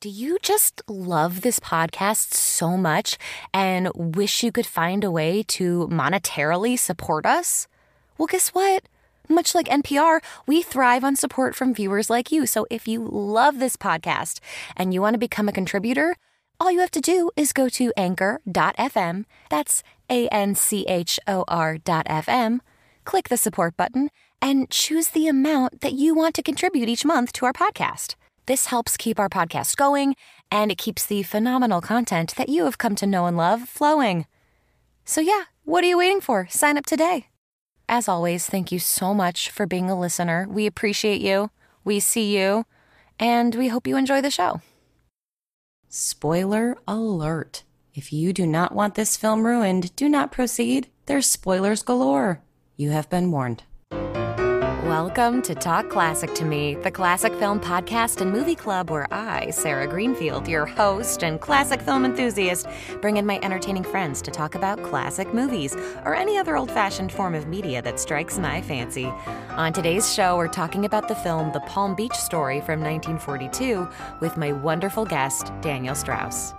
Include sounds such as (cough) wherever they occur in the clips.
Do you just love this podcast so much and wish you could find a way to monetarily support us? Well, guess what? Much like NPR, we thrive on support from viewers like you. So if you love this podcast and you want to become a contributor, all you have to do is go to anchor.fm. That's A N C H O R.fm. Click the support button and choose the amount that you want to contribute each month to our podcast. This helps keep our podcast going, and it keeps the phenomenal content that you have come to know and love flowing. So, yeah, what are you waiting for? Sign up today. As always, thank you so much for being a listener. We appreciate you, we see you, and we hope you enjoy the show. Spoiler alert. If you do not want this film ruined, do not proceed. There's spoilers galore. You have been warned. Welcome to Talk Classic to Me, the classic film podcast and movie club where I, Sarah Greenfield, your host and classic film enthusiast, bring in my entertaining friends to talk about classic movies or any other old fashioned form of media that strikes my fancy. On today's show, we're talking about the film The Palm Beach Story from 1942 with my wonderful guest, Daniel Strauss.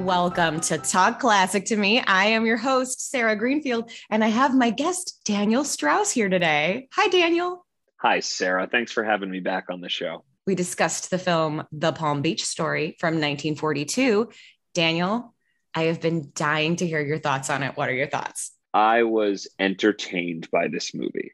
Welcome to Talk Classic to Me. I am your host, Sarah Greenfield, and I have my guest, Daniel Strauss, here today. Hi, Daniel. Hi, Sarah. Thanks for having me back on the show. We discussed the film The Palm Beach Story from 1942. Daniel, I have been dying to hear your thoughts on it. What are your thoughts? I was entertained by this movie.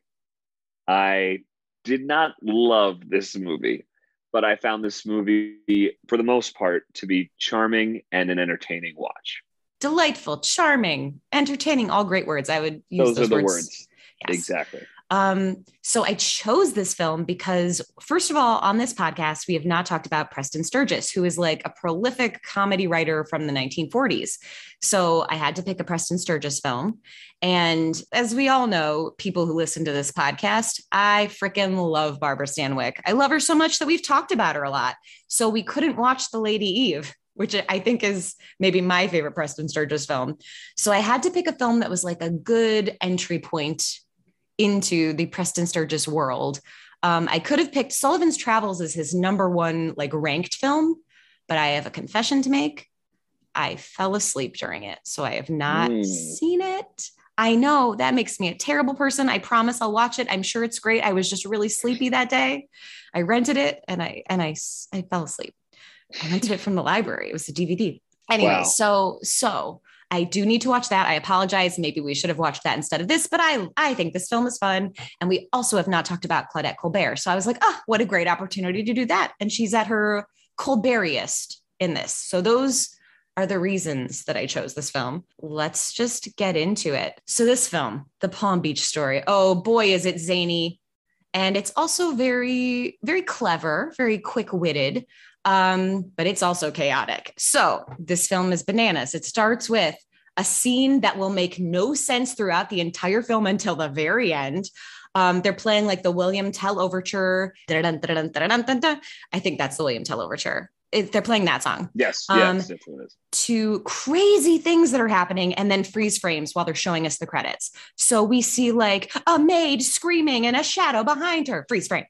I did not love this movie but I found this movie, for the most part, to be charming and an entertaining watch. Delightful, charming, entertaining, all great words. I would use those, those are the words. words. Yes. Exactly. Um, so I chose this film because, first of all, on this podcast, we have not talked about Preston Sturges, who is like a prolific comedy writer from the 1940s. So I had to pick a Preston Sturges film. And as we all know, people who listen to this podcast, I freaking love Barbara Stanwyck. I love her so much that we've talked about her a lot. So we couldn't watch The Lady Eve which I think is maybe my favorite Preston Sturges film. So I had to pick a film that was like a good entry point into the Preston Sturges world. Um, I could have picked Sullivan's Travels as his number one like ranked film, but I have a confession to make. I fell asleep during it, so I have not mm. seen it. I know that makes me a terrible person. I promise I'll watch it. I'm sure it's great. I was just really sleepy that day. I rented it and I and I I fell asleep. I rented it from the library. It was a DVD. Anyway, wow. so so I do need to watch that. I apologize. Maybe we should have watched that instead of this, but I I think this film is fun. And we also have not talked about Claudette Colbert. So I was like, oh, what a great opportunity to do that. And she's at her Colbertiest in this. So those are the reasons that I chose this film. Let's just get into it. So this film, The Palm Beach Story. Oh boy, is it zany. And it's also very, very clever, very quick witted um, but it's also chaotic. So this film is bananas. It starts with a scene that will make no sense throughout the entire film until the very end. Um, they're playing like the William Tell overture. I think that's the William Tell overture. It, they're playing that song. Yes, um, yes, to crazy things that are happening, and then freeze frames while they're showing us the credits. So we see like a maid screaming and a shadow behind her, freeze frame,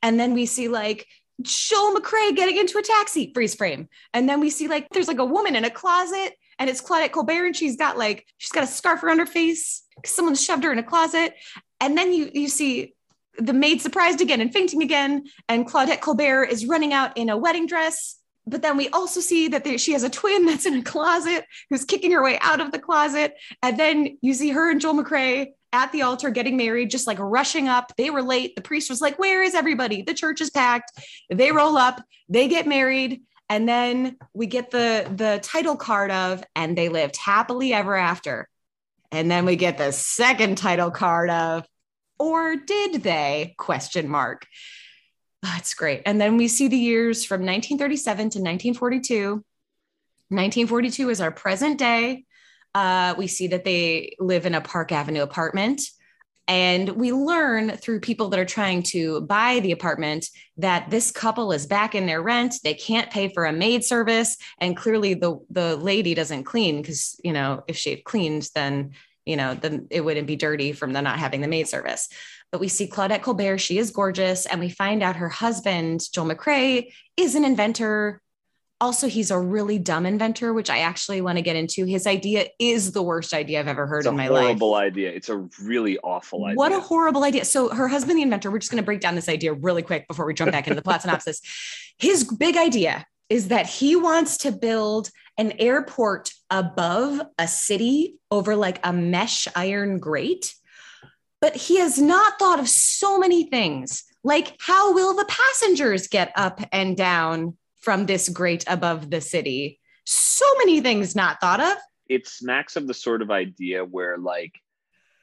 and then we see like Joel McCrea getting into a taxi, freeze frame. And then we see like there's like a woman in a closet and it's Claudette Colbert and she's got like she's got a scarf around her face. because Someone shoved her in a closet. And then you you see the maid surprised again and fainting again. And Claudette Colbert is running out in a wedding dress. But then we also see that she has a twin (laughs) that's in a closet who's kicking her way out of the closet. And then you see her and Joel McCrea at the altar getting married, just like rushing up. They were late. The priest was like, Where is everybody? The church is packed. They roll up, they get married. And then we get the, the title card of, and they lived happily ever after. And then we get the second title card of, or did they? Question mark. Ah, That's oh, great. And then we see the years from 1937 to 1942. 1942 is our present day. Uh, we see that they live in a Park Avenue apartment. And we learn through people that are trying to buy the apartment that this couple is back in their rent. They can't pay for a maid service. And clearly the, the lady doesn't clean because, you know, if she had cleaned, then, you know, then it wouldn't be dirty from the not having the maid service. But we see Claudette Colbert. She is gorgeous. And we find out her husband, Joel McCrea, is an inventor also he's a really dumb inventor, which I actually want to get into. His idea is the worst idea I've ever heard It's in my life. horrible idea. It's a really awful idea. What a horrible idea. So her husband, the inventor, we're just going to break down this idea really quick before we jump back into the plot synopsis. (laughs) His big idea is that he wants to build an airport above a city over like a mesh iron grate. But he has not thought of so many things, like how will the passengers get up and down from this great above the city? So many things not thought of. it smacks of the sort of idea where like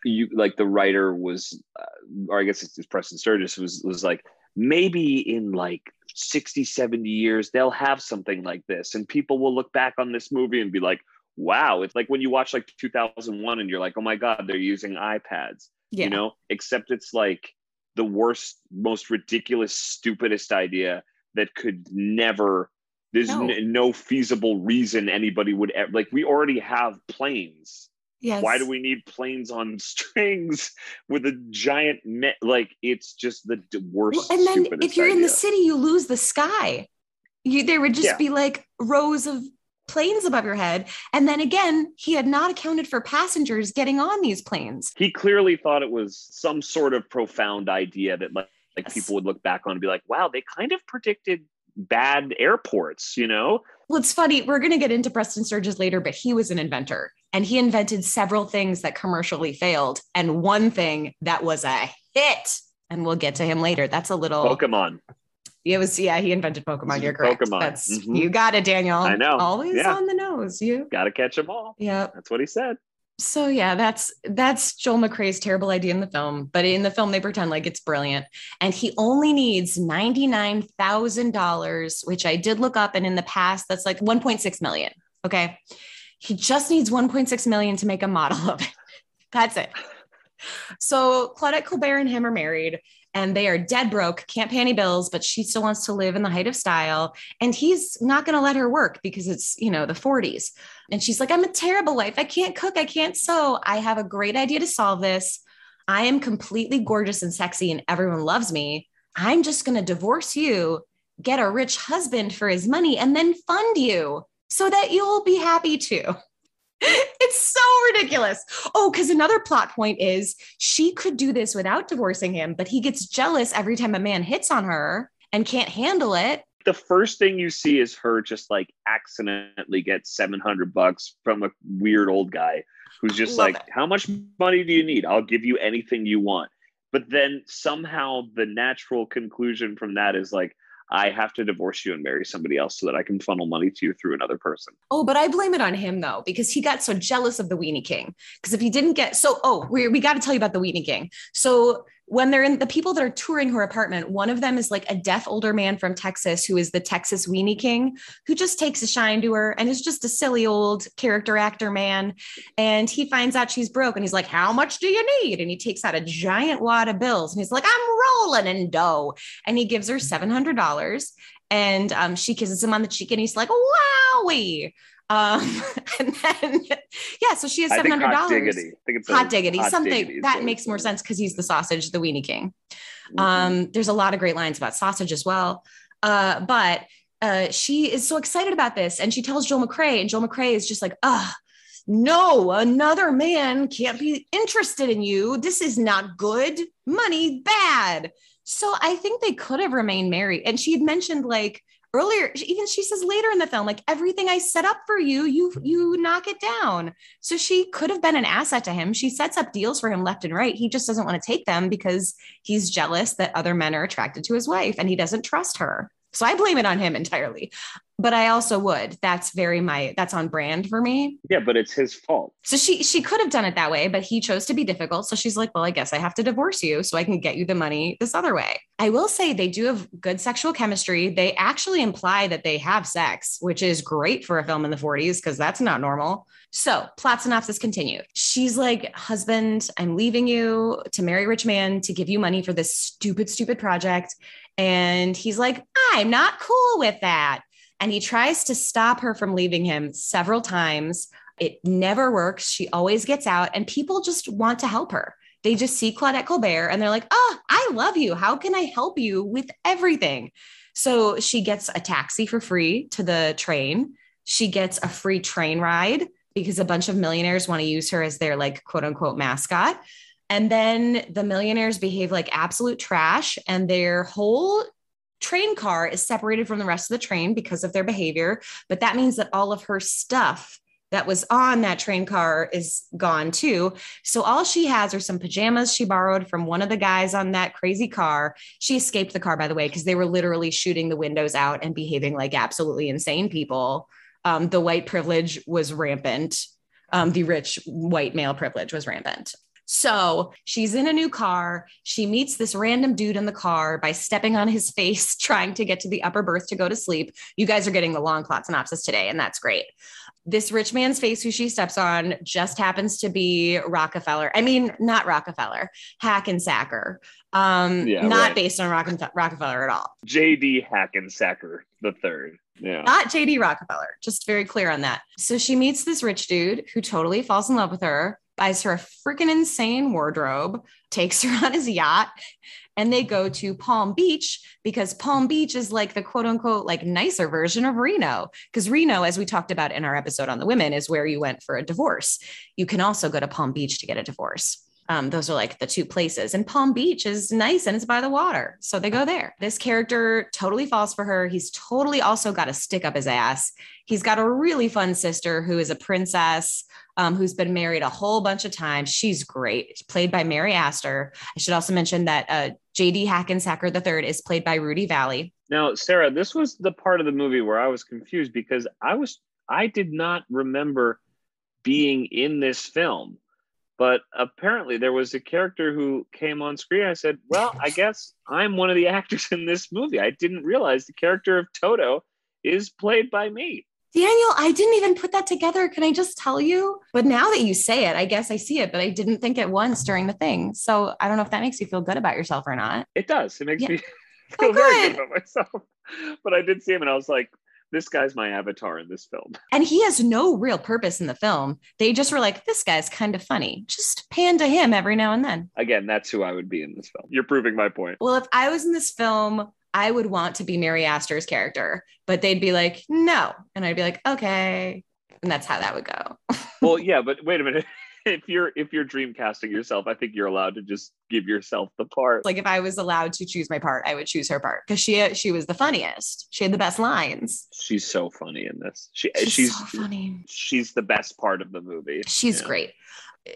you like the writer was uh, or i guess it's, it's Preston Sturges was was like maybe in like 60 70 years they'll have something like this and people will look back on this movie and be like wow it's like when you watch like 2001 and you're like oh my god they're using ipads Yeah. you know except it's like the worst most ridiculous stupidest idea that could never there's No. n- no feasible reason anybody would ever like we already have planes yes. why do we need planes on (laughs) strings with a giant me- like it's just the worst Well, and then if you're in the city, you lose the sky. You, there would just Yeah. be like rows of planes above your head. And then again, he had not accounted for passengers getting on these planes. he clearly thought it was some sort of profound idea that like like Yes. people would look back on and be like wow they kind of predicted bad airports you know Well, it's funny. We're going to get into Preston Sturges later, but he was an inventor and he invented several things that commercially failed. And one thing that was a hit. And we'll get to him later. That's a little. pokemon It was, yeah, he invented Pokemon. You're correct. Pokemon. That's Mhm. you got it, Daniel. I know. Always Yeah. on the nose. You. gotta catch them all Yeah. that's what he said so yeah that's that's joel mccrea's terrible idea in the film but in the film they pretend like it's brilliant. And he only needs $99000 which i did look up and in the past that's like 1.6 million okay? He just needs 1.6 million to make a model of it. (laughs) That's it. So claudette colbert and him are married and they are dead broke can't pay any bills but she still wants to live in the height of style and he's not going to let her work because it's you know the 40s and she's like, I'm a terrible wife. I can't cook. I can't sew. I have a great idea to solve this. I am completely gorgeous and sexy, and everyone loves me. I'm just going to divorce you, get a rich husband for his money, and then fund you so that you'll be happy too. (laughs) It's so ridiculous. Oh, because another plot point is she could do this without divorcing him, but he gets jealous every time a man hits on her and can't handle it. the first thing you see is her just like accidentally get 700 bucks from a weird old guy who's just Love like it. how much money do you need i'll give you anything you want but then somehow the natural conclusion from that is like i have to divorce you and marry somebody else so that i can funnel money to you through another person Oh, but I blame it on him though, because he got so jealous of the Weenie King. Because if he didn't get so, oh, we, we got to tell you about the Weenie King. So when they're in the people that are touring her apartment, one of them is like a deaf older man from Texas who is the Texas Weenie King, who just takes a shine to her and is just a silly old character actor man. And he finds out she's broke and he's like, How much do you need? And he takes out a giant wad of bills and he's like, I'm rolling in dough. And he gives her $700 and um, she kisses him on the cheek and he's like, Wowie. Um, (laughs) and then, yeah, so she has seven hundred hot dollars. diggity i think it's Hot diggity, Hot something Diggity that makes more sense because he's the sausage, the weenie king. Mhm. Um, there's a lot of great lines about sausage as well. Uh, but uh, she is so excited about this, and she tells Joel McCrea, and Joel McCrea is just like, "Ah, no, another man can't be interested in you. This is not good. Money bad." So I think they could have remained married. And she had mentioned like earlier, even she says later in the film, like everything I set up for you, you you knock it down. So she could have been an asset to him. She sets up deals for him left and right. He just doesn't want to take them because he's jealous that other men are attracted to his wife and he doesn't trust her. So I blame it on him entirely. But I also would. That's very my that's on brand for me. yeah but it's his fault So she she could have done it that way, but he chose to be difficult. So she's like, "Well, I guess I have to divorce you so I can get you the money this other way." I will say they do have good sexual chemistry. They actually imply that they have sex, which is great for a film in the 40s because that's not normal. So, plot synopsis continued. She's like, "Husband, I'm leaving you to marry rich man to give you money for this stupid stupid project." And he's like, "I'm not cool with that." And he tries to stop her from leaving him several times. It never works. She always gets out, and people just want to help her. They just see Claudette Colbert and they're like, oh, I love you. How can I help you with everything? So she gets a taxi for free to the train. She gets a free train ride because a bunch of millionaires want to use her as their like quote unquote mascot. And then the millionaires behave like absolute trash, and their whole train car is separated from the rest of the train because of their behavior. But that means that all of her stuff that was on that train car is gone too. So all she has are some pajamas she borrowed from one of the guys on that crazy car. She escaped the car, by the way, because they were literally shooting the windows out and behaving like absolutely insane people. Um, the white privilege was rampant. Um, the rich white male privilege was rampant. So she's in a new car. She meets this random dude in the car by stepping on his (laughs) face, trying to get to the upper berth to go to sleep. You guys are getting the long plot synopsis today, and that's great. This rich man's face, who she steps on, just happens to be Rockefeller. I mean, not Rockefeller, Hackensacker. Um, yeah, not right. based on Rock- Rockefeller at all. J.D. Hackensacker the third. Yeah. Not JD Rockefeller, just very clear on that. So she meets this rich dude who totally falls in love with her buys her a freaking insane wardrobe, takes her (laughs) on his yacht, and they go to Palm Beach because Palm Beach is like the quote unquote like nicer version of Reno. Because Reno, as we talked about in our episode on the women, is where you went for a divorce. You can also go to Palm Beach to get a divorce. Um, those are like the two places. And Palm Beach is nice and it's by the water. So they go there. This character totally falls for her. He's totally also got a stick up his ass. He's got a really fun sister who is a princess um, who's been married a whole bunch of times. She's great, played by Mary Astor. I should also mention that uh, J.D. Hackensacker III is played by Rudy Vallee. Now, Sarah, this was the part of the movie where I was confused because I was I did not remember being in this film. But apparently, there was a character who came on screen. I said, Well, I guess I'm one of the actors in this movie. I didn't realize the character of Toto is played by me. Daniel, I didn't even put that together. Can I just tell you? But now that you say it, I guess I see it, but I didn't think it once during the thing. So I don't know if that makes you feel good about yourself or not. It does. It makes yeah. me (laughs) oh, feel oh, very good about myself. (laughs) But I did see him and I was like, this guy's my avatar in this film. (laughs) And he has no real purpose in the film. They just were like, this guy's kind of funny. Just pan to him every now and then. Again, that's who I would be in this film. You're proving my point. Well, if I was in this film, I would want to be Mary Astor's character, but they'd be like, no. And I'd be like, okay. And that's how that would go. (laughs) well, yeah, but wait a minute. (laughs) if you're if you're dream casting yourself, I think you're allowed to just give yourself the part. Like if I was allowed to choose my part, I would choose her part because she she was the funniest. She had the best lines. She's so funny in this. She she's, she's so funny. She's the best part of the movie. She's yeah. great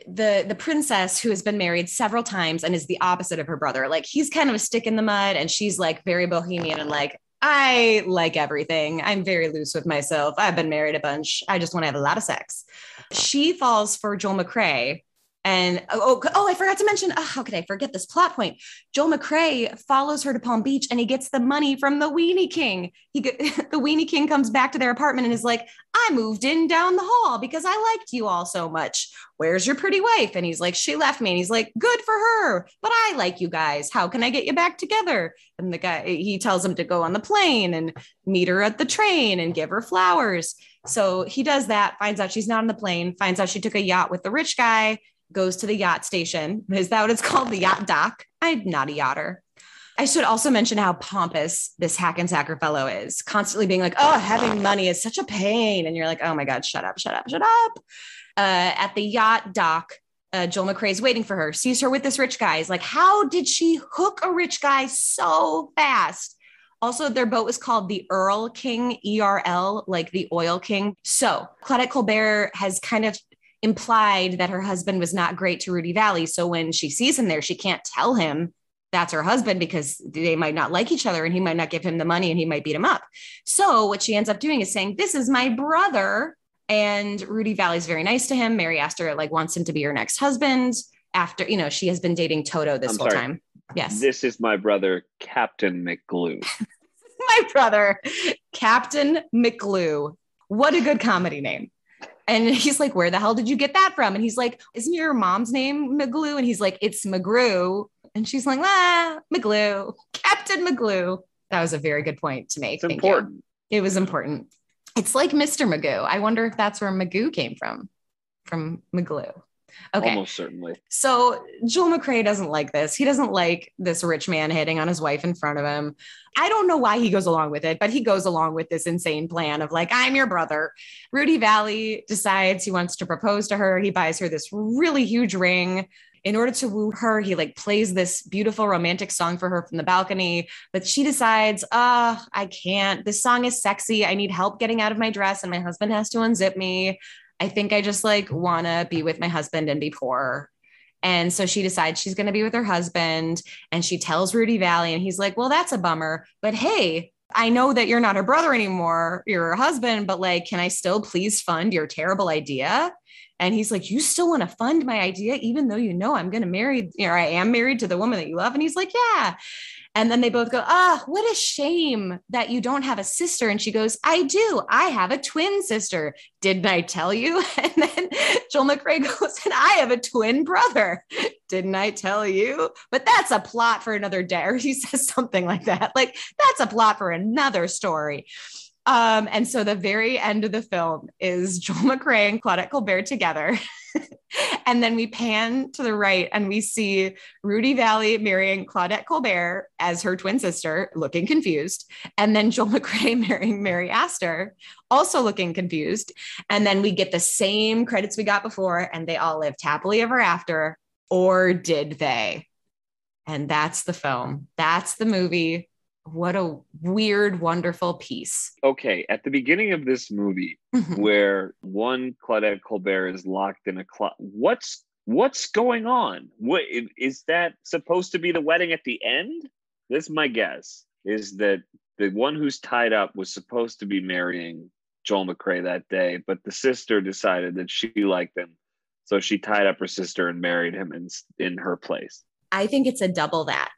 the the princess who has been married several times and is the opposite of her brother. Like he's kind of a stick in the mud and she's like very bohemian and like i like everything. I'm very loose with myself. I've been married a bunch. I just want to have a lot of sex. She falls for joel mccrea and oh, oh, oh, I forgot to mention, oh, how could I forget this plot point? Joel McCrea follows her to Palm Beach and he gets the money from the Weenie King. He (laughs) the Weenie King comes back to their apartment and is like, I moved in down the hall because I liked you all so much. Where's your pretty wife? And he's like, She left me. And he's like, Good for her, but I like you guys. How can I get you back together? And the guy, he tells him to go on the plane and meet her at the train and give her flowers. So he does that, finds out she's not on the plane, finds out she took a yacht with the rich guy goes to the yacht station. (laughs) Is that what it's called? The yacht dock? I'm not a yachter. I should also mention how pompous this Hackensacker fellow is, constantly being like, oh, having money is such a pain. And you're like, oh my God, shut up, shut up, shut up. Uh, at the yacht dock, uh, Joel McCrea is waiting for her, sees her with this rich guy. He's like, how did she hook a rich guy so fast? Also, their boat was called the Erl King, E R L, like the oil king. So Claudette Colbert has kind of implied that her husband was not great to Rudy Vallee. So when she sees him there, she can't tell him that's her husband because they might not like each other and he might not give him the money and he might beat him up. So what she ends up doing is saying, This is my brother. And Rudy Vallee's very nice to him. Mary Astor like wants him to be her next husband after, you know, she has been dating Toto this I'm whole sorry. time. Yes. This is my brother, Captain McGlue. (laughs) my brother, Captain McGlue. What a good comedy name. And he's like, Where the hell did you get that from? And he's like, Isn't your mom's name McGlue? And he's like, It's McGrew. And she's like, Ah, McGlue, Captain McGlue. That was a very good point to make. It's Thank important. You. It was important. It's like Mr. Magoo. I wonder if that's where Magoo came from, from McGlue. Okay. Almost certainly. So Joel McCrea doesn't like this. He doesn't like this rich man hitting on his wife in front of him. I don't know why he goes along with it, but he goes along with this insane plan of like, I'm your brother. Rudy Vallee decides he wants to propose to her. He buys her this really huge ring in order to woo her, he like plays this beautiful romantic song for her from the balcony. But she decides, ah, uh, I can't. This song is sexy. I need help getting out of my dress, and my husband has to unzip me. I think I just like want to be with my husband and be poor. And so she decides she's going to be with her husband and she tells Rudy Vallee and he's like, Well, that's a bummer. But hey, I know that you're not her brother anymore. You're her husband, but like, can I still please fund your terrible idea? And he's like, You still want to fund my idea, even though you know I'm going to marry, know, I am married to the woman that you love. And he's like, Yeah. And then they both go, Ah, what a shame that you don't have a sister. And she goes, I do. I have a twin sister. Didn't I tell you? (laughs) And then Joel McCrea goes, And I have a twin brother. (laughs) Didn't I tell you? But that's a plot for another day. (laughs) Or he says something like that. Like, that's a plot for another story. Um, and so the very end of the film is Joel McCrea and Claudette Colbert together. (laughs) and then we pan to the right and we see Rudy Vallee marrying Claudette Colbert as her twin sister, looking confused. And then Joel (laughs) McCrea marrying Mary Astor, also looking confused. And then we get the same credits we got before, and they all lived happily ever after. Or did they? And that's the film. That's the movie what a weird, wonderful piece. Okay, at the beginning of this movie, Mm-hmm. where one Claudette Colbert is locked in a closet, what's what's going on? What is that supposed to be the wedding at the end? This, my guess, is that the one who's tied up was supposed to be marrying Joel McCrea that day, but the sister decided that she liked him, so she tied up her sister and married him in in her place. I think it's a double that.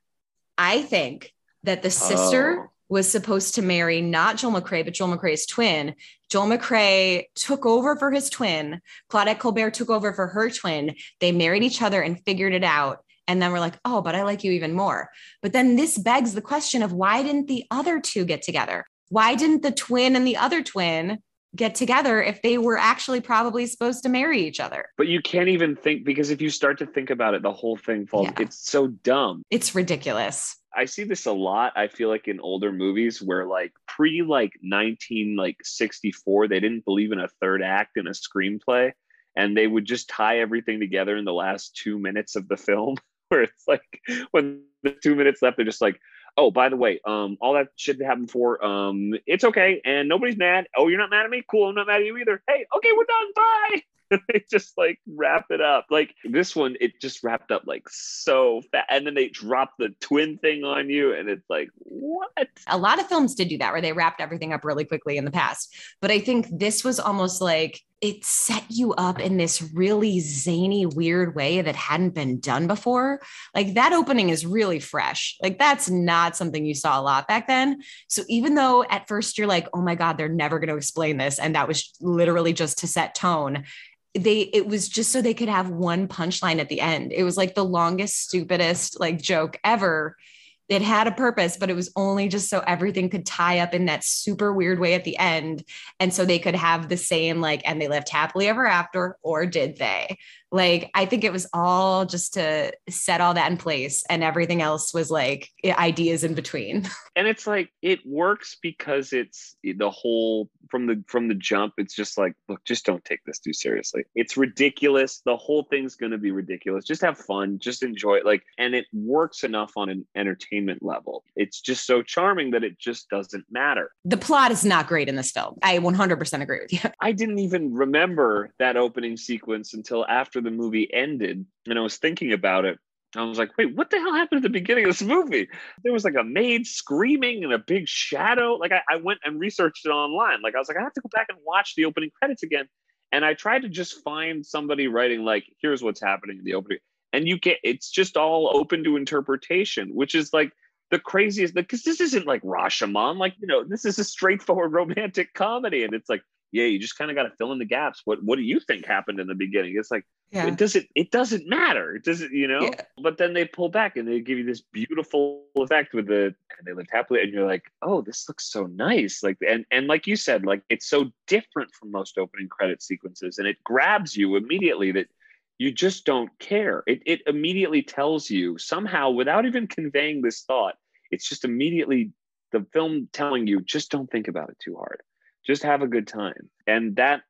I think that the sister Oh. was supposed to marry not Joel McCrea, but Joel McCrea's twin. Joel McCrea took over for his twin. Claudette Colbert took over for her twin. They married each other and figured it out. And then we're like, oh, but I like you even more. But then this begs the question of why didn't the other two get together? Why didn't the twin and the other twin get together if they were actually probably supposed to marry each other? But you can't even think because if you start to think about it, the whole thing falls. Yeah. It's so dumb. It's ridiculous. I see this a lot. I feel like in older movies where like pre like 19 like 64, they didn't believe in a third act in a screenplay and they would just tie everything together in the last 2 minutes of the film (laughs) where it's like when the 2 minutes left they're just like Oh, by the way, um, all that shit that happened before, um, it's okay, and nobody's mad. Oh, you're not mad at me? Cool, I'm not mad at you either. Hey, okay, we're done. Bye. (laughs) they just like wrap it up. Like this one, it just wrapped up like so fast, and then they drop the twin thing on you, and it's like what? a lot of films did do that where they wrapped everything up really quickly in the past but i think this was almost like it set you up in this really zany weird way that hadn't been done before like that opening is really fresh like that's not something you saw a lot back then so even though at first you're like oh my god they're never going to explain this and that was literally just to set tone they it was just so they could have one punchline at the end it was like the longest stupidest like joke ever it had a purpose, but it was only just so everything could tie up in that super weird way at the end. And so they could have the same, like, and they lived happily ever after, or did they? Like, I think it was all just to set all that in place, and everything else was like ideas in between. (laughs) And it's like it works because it's eh, the whole from the from the jump. It's just like, look, just don't take this too seriously. It's ridiculous. The whole thing's going to be ridiculous. Just have fun. Just enjoy it. Like, and it works enough on an entertainment level. It's just so charming that it just doesn't matter. The plot is not great in this film. I 100% agree with you. (laughs) I didn't even remember that opening sequence until after the movie ended. And I was thinking about it. I was like, wait, what the hell happened at the beginning of this movie? There was like a maid screaming and a big shadow. Like I, I went and researched it online. Like I was like, I have to go back and watch the opening credits again. And I tried to just find somebody writing like, here's what's happening in the opening. And you get it's just all open to interpretation, which is like the craziest because this isn't like Rashomon. Like, you know, this is a straightforward romantic comedy. And it's like, yeah, you just kind of got to fill in the gaps. What what do you think happened in the beginning? It's like it doesn't it doesn't matter. It doesn't, you know? Yeah. But then they pull back and they give you this beautiful effect with the and they lived happily, and you're like, oh, this looks so nice. Like and and like you said, like it's so different from most opening credit sequences, and it grabs you immediately that you just don't care. It, it immediately tells you somehow, without even conveying this thought, it's just immediately the film telling you just don't think about it too hard. Just have a good time. And that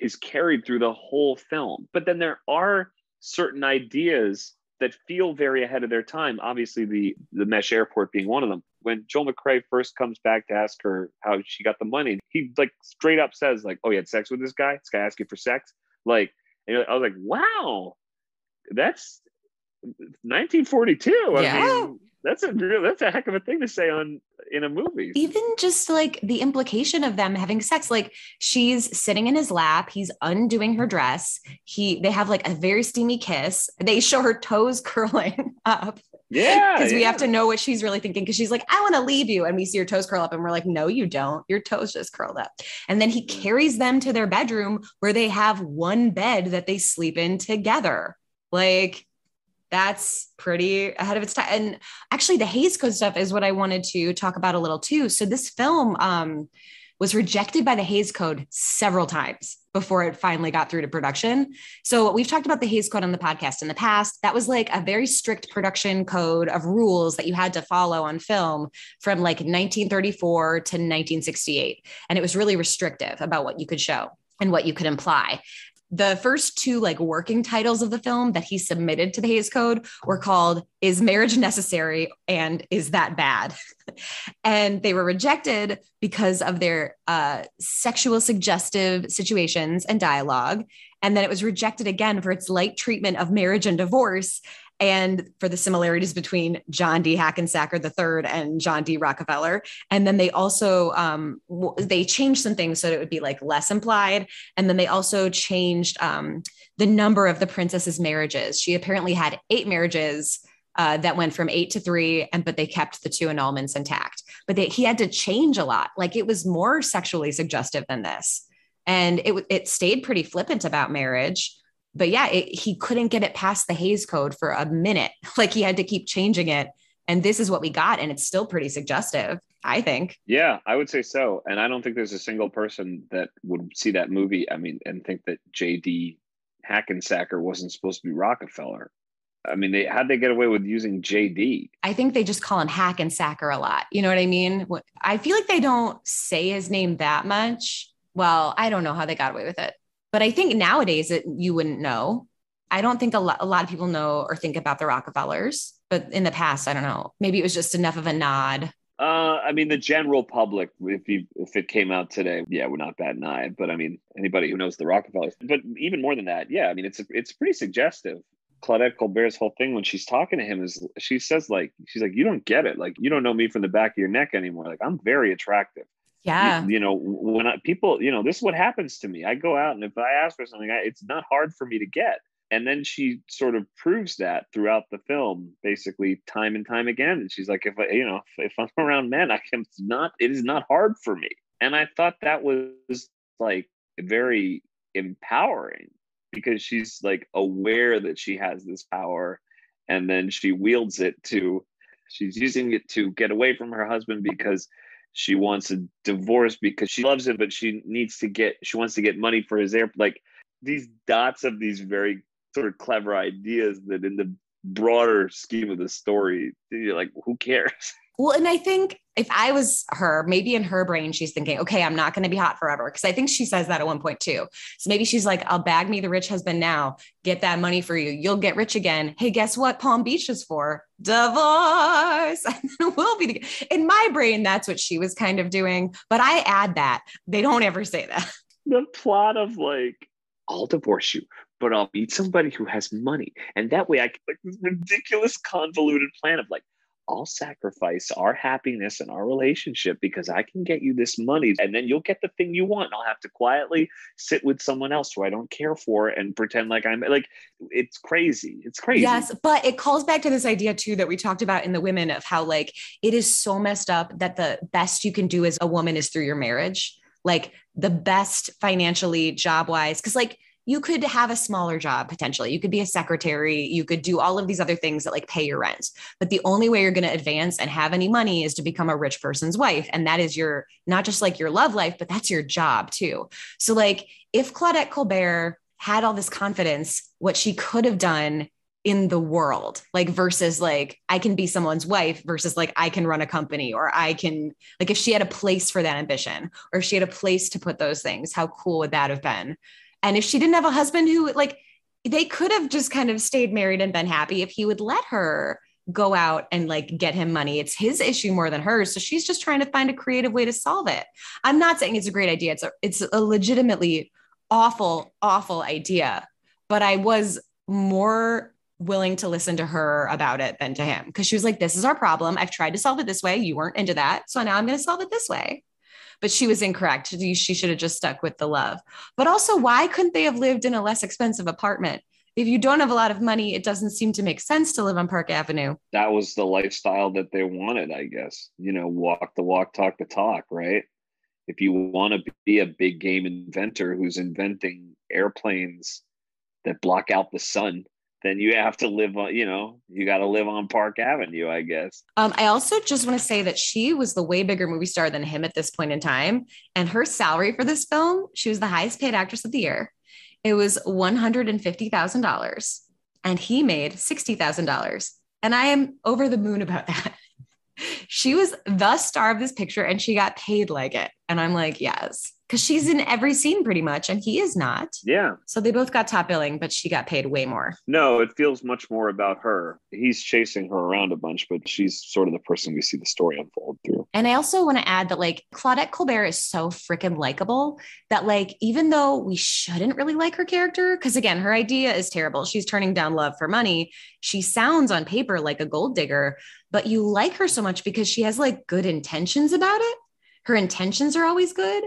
is carried through the whole film. But then there are certain ideas that feel very ahead of their time. Obviously, the the mesh airport being one of them. When Joel McCrea first comes back to ask her how she got the money, he like straight up says like, "Oh, you had sex with this guy? This guy asked you for sex?" Like, I was like, "Wow, that's 1942." I yeah. Mean, that's a real that's a heck of a thing to say on in a movie. Even just like the implication of them having sex like she's sitting in his lap he's undoing her dress he they have like a very steamy kiss they show her toes (laughs) curling up. Yeah because yeah. we have to know what she's really thinking because she's like i want to leave you and we see her toes curl up and we're like no you don't. Your toes just curled up. And then he mm. carries them to their bedroom where they have one bed that they sleep in together. Like that's pretty ahead of its time. And actually, the Hays Code stuff is what I wanted to talk about a little too. So this film um, was rejected by the Hays Code several times before it finally got through to production. So we've talked about the Hays Code on the podcast in the past. That was like a very strict production code of rules that you had to follow on film from like 1934 to 1968. And it was really restrictive about what you could show and what you could imply the first two like working titles of the film that he submitted to the Hays Code were called Is Marriage Necessary and Is That Bad? (laughs) and they were rejected because of their uh, sexual suggestive situations and dialogue. And then it was rejected again for its light treatment of marriage and divorce and for the similarities between John D. Hackensacker III and John D. Rockefeller. And then they also um, they changed some things so it would be like less implied. And then they also changed um, the number of the princess's marriages. She apparently had eight marriages. Uh, that went from eight to three, and but they kept the two annulments intact. But they, he had to change a lot. Like it was more sexually suggestive than this, and it it stayed pretty flippant about marriage but yeah, it, he couldn't get it past the Hays Code for a minute. (laughs) Like he had to keep changing it. And this is what we got. And it's still pretty suggestive, I think. Yeah, I would say so. And I don't think there's a single person that would see that movie, I mean, and think that JD Hackensacker wasn't supposed to be Rockefeller. I mean, they how'd they get away with using JD? I think they just call him Hackensacker a lot. You know what I mean? I feel like they don't say his name that much. Well, I don't know how they got away with it. But I think nowadays it, you wouldn't know. I don't think a lot, a lot of people know or think about the Rockefellers, but in the past, I don't know. Maybe it was just enough of a nod. Uh, I mean, the general public, if you if it came out today, yeah, we're not bad an eye. But I mean, anybody who knows the Rockefellers, but even more than that, yeah, I mean, it's it's pretty suggestive. Claudette Colbert's whole thing when she's talking to him is she says like she's like you don't get it like you don't know me from the back of your neck anymore like I'm very attractive yeah. You, you, know, when I, people, you know, this is what happens to me. I go out and if I ask for something, I, it's not hard for me to get. And then she sort of proves that throughout the film, basically time and time again. And she's like, if I, you know, if, if I'm (laughs) around men, I can, it's not, it is not hard for me. And I thought that was like very empowering because she's like aware that she has this power and then she wields it to she's using it to get away from her husband because she wants a divorce because she loves him, but she needs to get she wants to get money for his air like these dots of these very sort of clever ideas that in the broader scheme of the story you're like who cares? Well, and I think if I was her, maybe in her brain, she's thinking, okay, I'm not going to be hot forever. Cause I think she says that at one point too. So maybe she's like, I'll bag me the rich husband now, get that money for you. You'll get rich again. Hey, guess what Palm Beach is for? Divorce. (laughs) we'll be together. In my brain, that's what she was kind of doing. But I add that. They don't ever say that. (laughs) The plot of like, I'll divorce you, but I'll meet somebody who has money. And that way I can like this ridiculous convoluted plan of like, I'll sacrifice our happiness and our relationship because I can get you this money and then you'll get the thing you want. I'll have to quietly sit with someone else who I don't care for and pretend like I'm like, it's crazy. It's crazy. Yes. But it calls back to this idea too that we talked about in the women of how like it is so messed up that the best you can do as a woman is through your marriage. Like the best financially, job wise. Cause like, you could have a smaller job potentially. You could be a secretary. You could do all of these other things that like pay your rent. But the only way you're going to advance and have any money is to become a rich person's wife. And that is your, not just like your love life, but that's your job too. So, like, if Claudette Colbert had all this confidence, what she could have done in the world like versus like i can be someone's wife versus like i can run a company or i can like if she had a place for that ambition or if she had a place to put those things how cool would that have been and if she didn't have a husband who like they could have just kind of stayed married and been happy if he would let her go out and like get him money. It's his issue more than hers. So she's just trying to find a creative way to solve it. I'm not saying it's a great idea. It's a, it's a legitimately awful, awful idea. But I was more willing to listen to her about it than to him because she was like, This is our problem. I've tried to solve it this way. You weren't into that. So now I'm going to solve it this way. But she was incorrect. She should have just stuck with the love. But also, why couldn't they have lived in a less expensive apartment? if you don't have a lot of money, it doesn't seem to make sense to live on Park Avenue. That was the lifestyle that they wanted, I guess. You know, walk the walk, talk the talk, right? If you want to be a big game inventor who's inventing airplanes that block out the sun, then you have to live on, you know, you got to live on Park Avenue, I guess. Um, I also just want to say that she was the way bigger movie star than him at this point in time. And her salary for this film, she was the highest paid actress of the year. It was $150,000 and he made $60,000. And I am over the moon about that. (laughs) she was the star of this picture and she got paid like it. And I'm like, yes because she's in every scene pretty much and he is not. Yeah. So they both got top billing, but she got paid way more. No, it feels much more about her. He's chasing her around a bunch, but she's sort of the person we see the story unfold through. And I also want to add that like Claudette Colbert is so freaking likable that like even though we shouldn't really like her character, because again, her idea is terrible. She's turning down love for money. She sounds on paper like a gold digger, but you like her so much because she has like good intentions about it. Her intentions are always good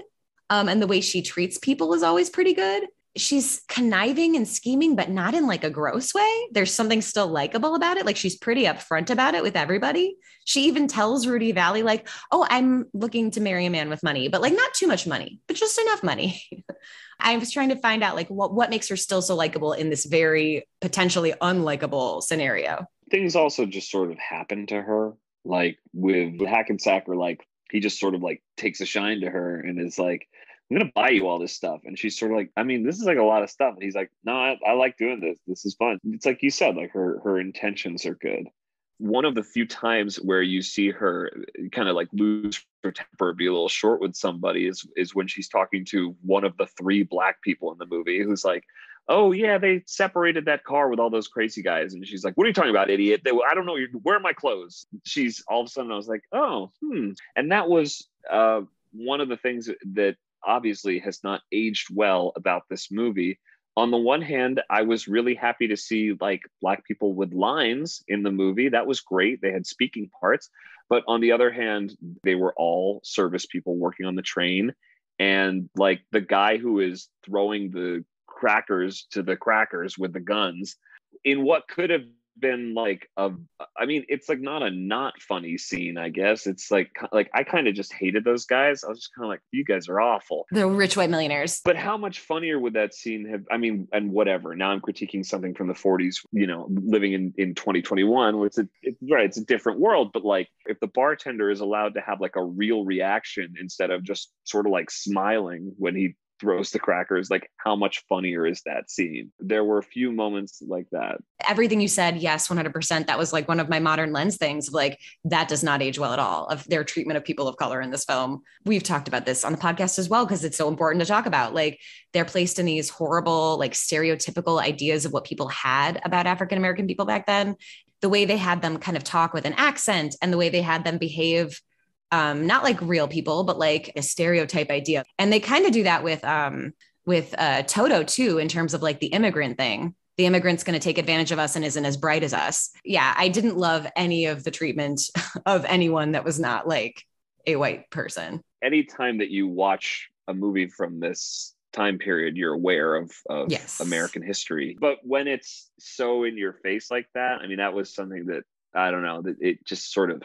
um, and the way she treats people is always pretty good. She's conniving and scheming, but not in like a gross way. There's something still likable about it. Like she's pretty upfront about it with everybody. She even tells Rudy Vallee, like, oh, I'm looking to marry a man with money, but like not too much money, but just enough money. (laughs) I was trying to find out like what, what makes her still so likable in this very potentially unlikable scenario. Things also just sort of happen to her. Like with Hackensack, or like he just sort of like takes a shine to her and is like, I'm gonna buy you all this stuff. And she's sort of like, I mean, this is like a lot of stuff. And he's like, No, I, I like doing this. This is fun. It's like you said, like her her intentions are good. One of the few times where you see her kind of like lose her temper, be a little short with somebody is is when she's talking to one of the three black people in the movie who's like, oh yeah, they separated that car with all those crazy guys. And she's like, what are you talking about, idiot? They, I don't know. Where are my clothes? She's all of a sudden, I was like, oh, hmm. And that was uh, one of the things that obviously has not aged well about this movie. On the one hand, I was really happy to see like black people with lines in the movie. That was great. They had speaking parts. But on the other hand, they were all service people working on the train and like the guy who is throwing the crackers to the crackers with the guns in what could have been like a i mean it's like not a not funny scene i guess. It's like like i kind of just hated those guys. I was just kind of like you guys are awful. The rich white millionaires. But how much funnier would that scene have i mean and whatever. Now i'm critiquing something from the 40s you know living in in 2021 which it's, it's right it's a different world but like if the bartender is allowed to have like a real reaction instead of just sort of like smiling when he throws the crackers like how much funnier is that scene? There were a few moments like that. Everything you said yes 100% that was like one of my modern lens things like that does not age well at all of their treatment of people of color in this film. We've talked about this on the podcast as well because it's so important to talk about like they're placed in these horrible like stereotypical ideas of what people had about african american people back then. The way they had them kind of talk with an accent and the way they had them behave um, not like real people, but like a stereotype idea. And they kind of do that with um, with uh, Toto too, in terms of like the immigrant thing. The immigrant's going to take advantage of us and isn't as bright as us. Yeah, I didn't love any of the treatment (laughs) of anyone that was not like a white person. Anytime that you watch a movie from this time period, you're aware of, of yes. American history. But when it's so in your face like that, I mean, that was something that I don't know, that it just sort of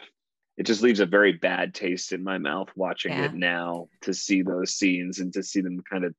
it just leaves a very bad taste in my mouth watching Yeah. it now to see those scenes and to see them kind of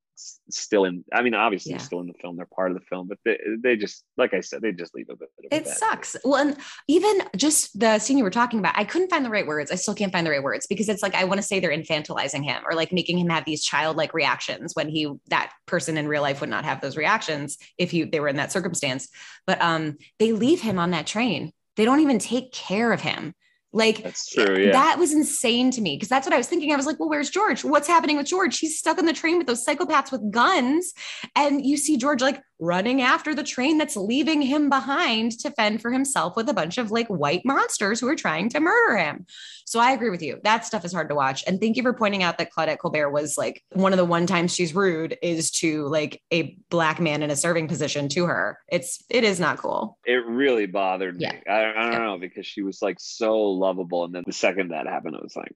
still in i mean obviously Yeah. still in the film they're part of the film but they, they just like i said they just leave a bit of It sucks. Well, and even just the scene you were talking about, I couldn't find the right words. I still can't find the right words because it's like I want to say they're infantilizing him or like making him have these childlike reactions when he that person in real life would not have those reactions if he they were in that circumstance. But um they leave him on that train. They don't even take care of him. Like That's true, yeah. That was insane to me because that's what I was thinking. I was like, well, where's George? What's happening with George? He's stuck on the train with those psychopaths with guns. And you see George like running after the train that's leaving him behind to fend for himself with a bunch of like white monsters who are trying to murder him. So I agree with you. That stuff is hard to watch. And thank you for pointing out that Claudette Colbert was like one of the one times she's rude is to like a black man in a serving position to her. It's it is not cool. it really bothered me Yeah. I, I don't Yeah. know because she was like so lovable and then the second that happened i was like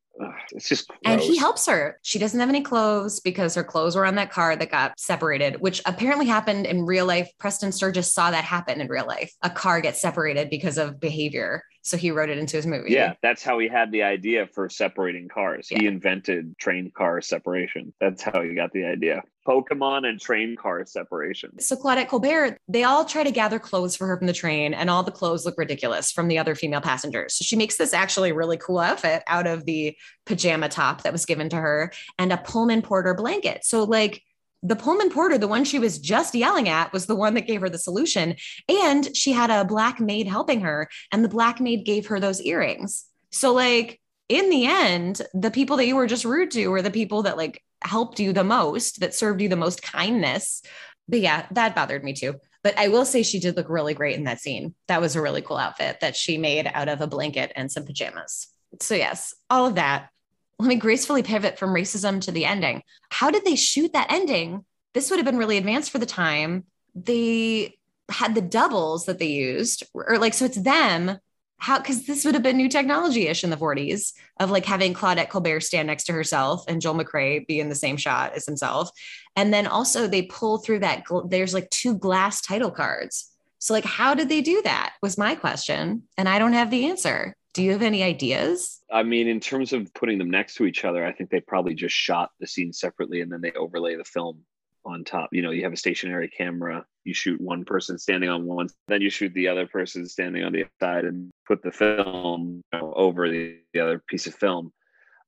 it's just gross. And he helps her. She doesn't have any clothes because her clothes were on that car that got separated, which apparently happened in real life. Preston Sturges saw that happen in real life. A car gets separated because of behavior. So he wrote it into his movie. Yeah, that's how he had the idea for separating cars. He invented train car separation. That's how he got the idea. Pokemon and train car separation. So Claudette Colbert, they all try to gather clothes for her from the train, and all the clothes look ridiculous from the other female passengers. So she makes this actually really cool outfit out of the pajama top that was given to her and a Pullman Porter blanket. So like the Pullman Porter, the one she was just yelling at, was the one that gave her the solution. And she had a black maid helping her, and the black maid gave her those earrings. So like in the end, the people that you were just rude to were the people that like helped you the most, that served you the most kindness. But yeah, that bothered me too. But I will say she did look really great in that scene. That was a really cool outfit that she made out of a blanket and some pajamas. So, yes, all of that. Let me gracefully pivot from racism to the ending. How did they shoot that ending? This would have been really advanced for the time. They had the doubles that they used, or like, so it's them. How, because this would have been new technology ish in the 40s of like having Claudette Colbert stand next to herself and Joel McCrea be in the same shot as himself. And then also they pull through that, there's like two glass title cards. So, like, how did they do that? Was my question. And I don't have the answer. Do you have any ideas? I mean, in terms of putting them next to each other, I think they probably just shot the scene separately and then they overlay the film on top. You know, you have a stationary camera, you shoot one person standing on one, then you shoot the other person standing on the other side and put the film you know, over the, the other piece of film.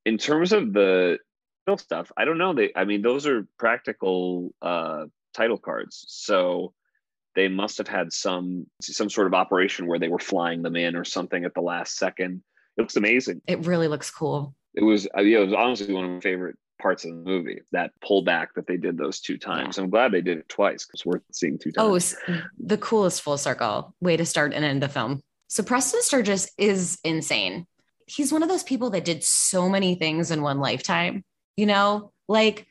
In terms of the stuff, I don't know. They, I mean, those are practical uh, title cards, so they must have had some some sort of operation where they were flying them in or something at the last second. It looks amazing. It really looks cool. It was, uh, yeah, it was honestly one of my favorite parts of the movie. That pullback that they did those two times. I'm glad they did it twice because worth seeing two times. s- the coolest full circle way to start and end a film. So Preston Sturges is insane. He's one of those people that did so many things in one lifetime. You know, like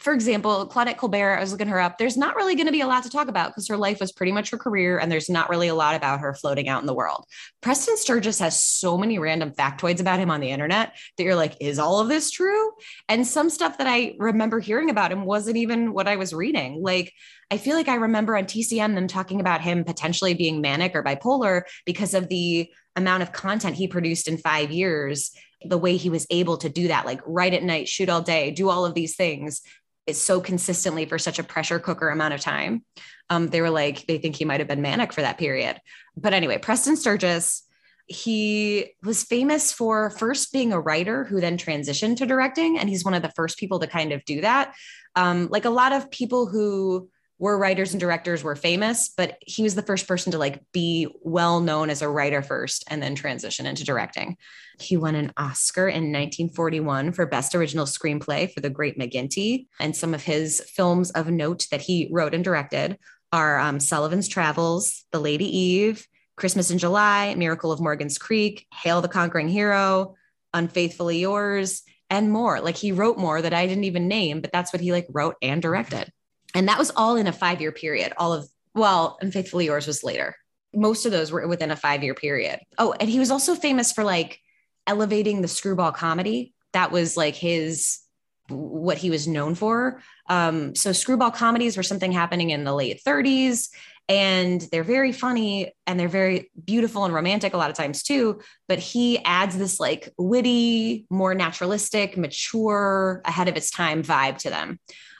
for example, Claudette Colbert, I was looking her up. There's not really going to be a lot to talk about because her life was pretty much her career, and there's not really a lot about her floating out in the world. Preston Sturges has so many random factoids about him on the internet that you're like, is all of this true? And some stuff that I remember hearing about him wasn't even what I was reading. Like, I feel like I remember on TCM them talking about him potentially being manic or bipolar because of the amount of content he produced in five years, the way he was able to do that, like write at night, shoot all day, do all of these things is so consistently for such a pressure cooker amount of time. Um, they were like, they think he might have been manic for that period. But anyway, Preston Sturges, he was famous for first being a writer who then transitioned to directing. And he's one of the first people to kind of do that. Um, like a lot of people who were writers and directors were famous, but he was the first person to like be well known as a writer first and then transition into directing. He won an Oscar in 1941 for Best Original Screenplay for The Great McGinty. And some of his films of note that he wrote and directed are um, Sullivan's Travels, The Lady Eve, Christmas in July, Miracle of Morgan's Creek, Hail the Conquering Hero, Unfaithfully Yours, and more. Like he wrote more that I didn't even name, but that's what he like wrote and directed. And that was all in a five year period. All of, well, Unfaithfully Yours was later. Most of those were within a five year period. Oh, and he was also famous for like elevating the screwball comedy. That was like his what he was known for. Um, so screwball comedies were something happening in the late 30s. and they're very funny and they're very beautiful and romantic a lot of times too but he adds this like witty more naturalistic mature ahead of its time vibe to them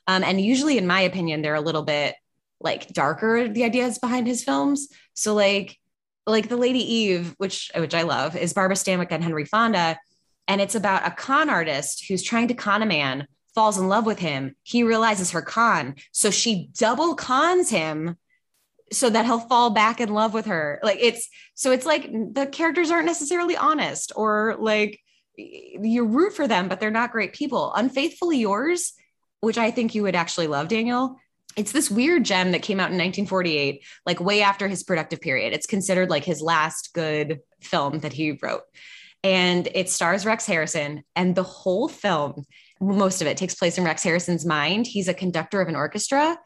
um, and usually in my opinion they're a little bit like darker the ideas behind his films so like like the lady eve which which i love is barbara stanwyck and henry fonda and it's about a con artist who's trying to con a man falls in love with him he realizes her con so she double cons him so that he'll fall back in love with her. Like it's so it's like the characters aren't necessarily honest or like you root for them, but they're not great people. Unfaithfully Yours, which I think you would actually love, Daniel. It's this weird gem that came out in 1948, like way after his productive period. It's considered like his last good film that he wrote. And it stars Rex Harrison, and the whole film most of it takes place in Rex Harrison's mind. He's a conductor of an orchestra.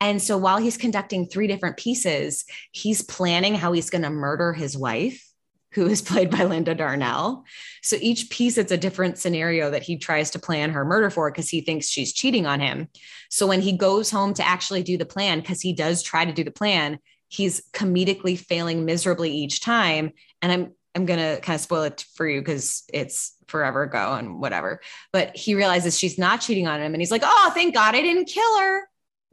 And so while he's conducting three different pieces, he's planning how he's going to murder his wife, who is played by Linda Darnell. So each piece, it's a different scenario that he tries to plan her murder for because he thinks she's cheating on him. So when he goes home to actually do the plan, because he does try to do the plan, he's comedically failing miserably each time. And I'm I'm gonna kind of spoil it for you because it's forever ago and whatever. But he realizes she's not cheating on him, and he's like, "Oh, thank God I didn't kill her."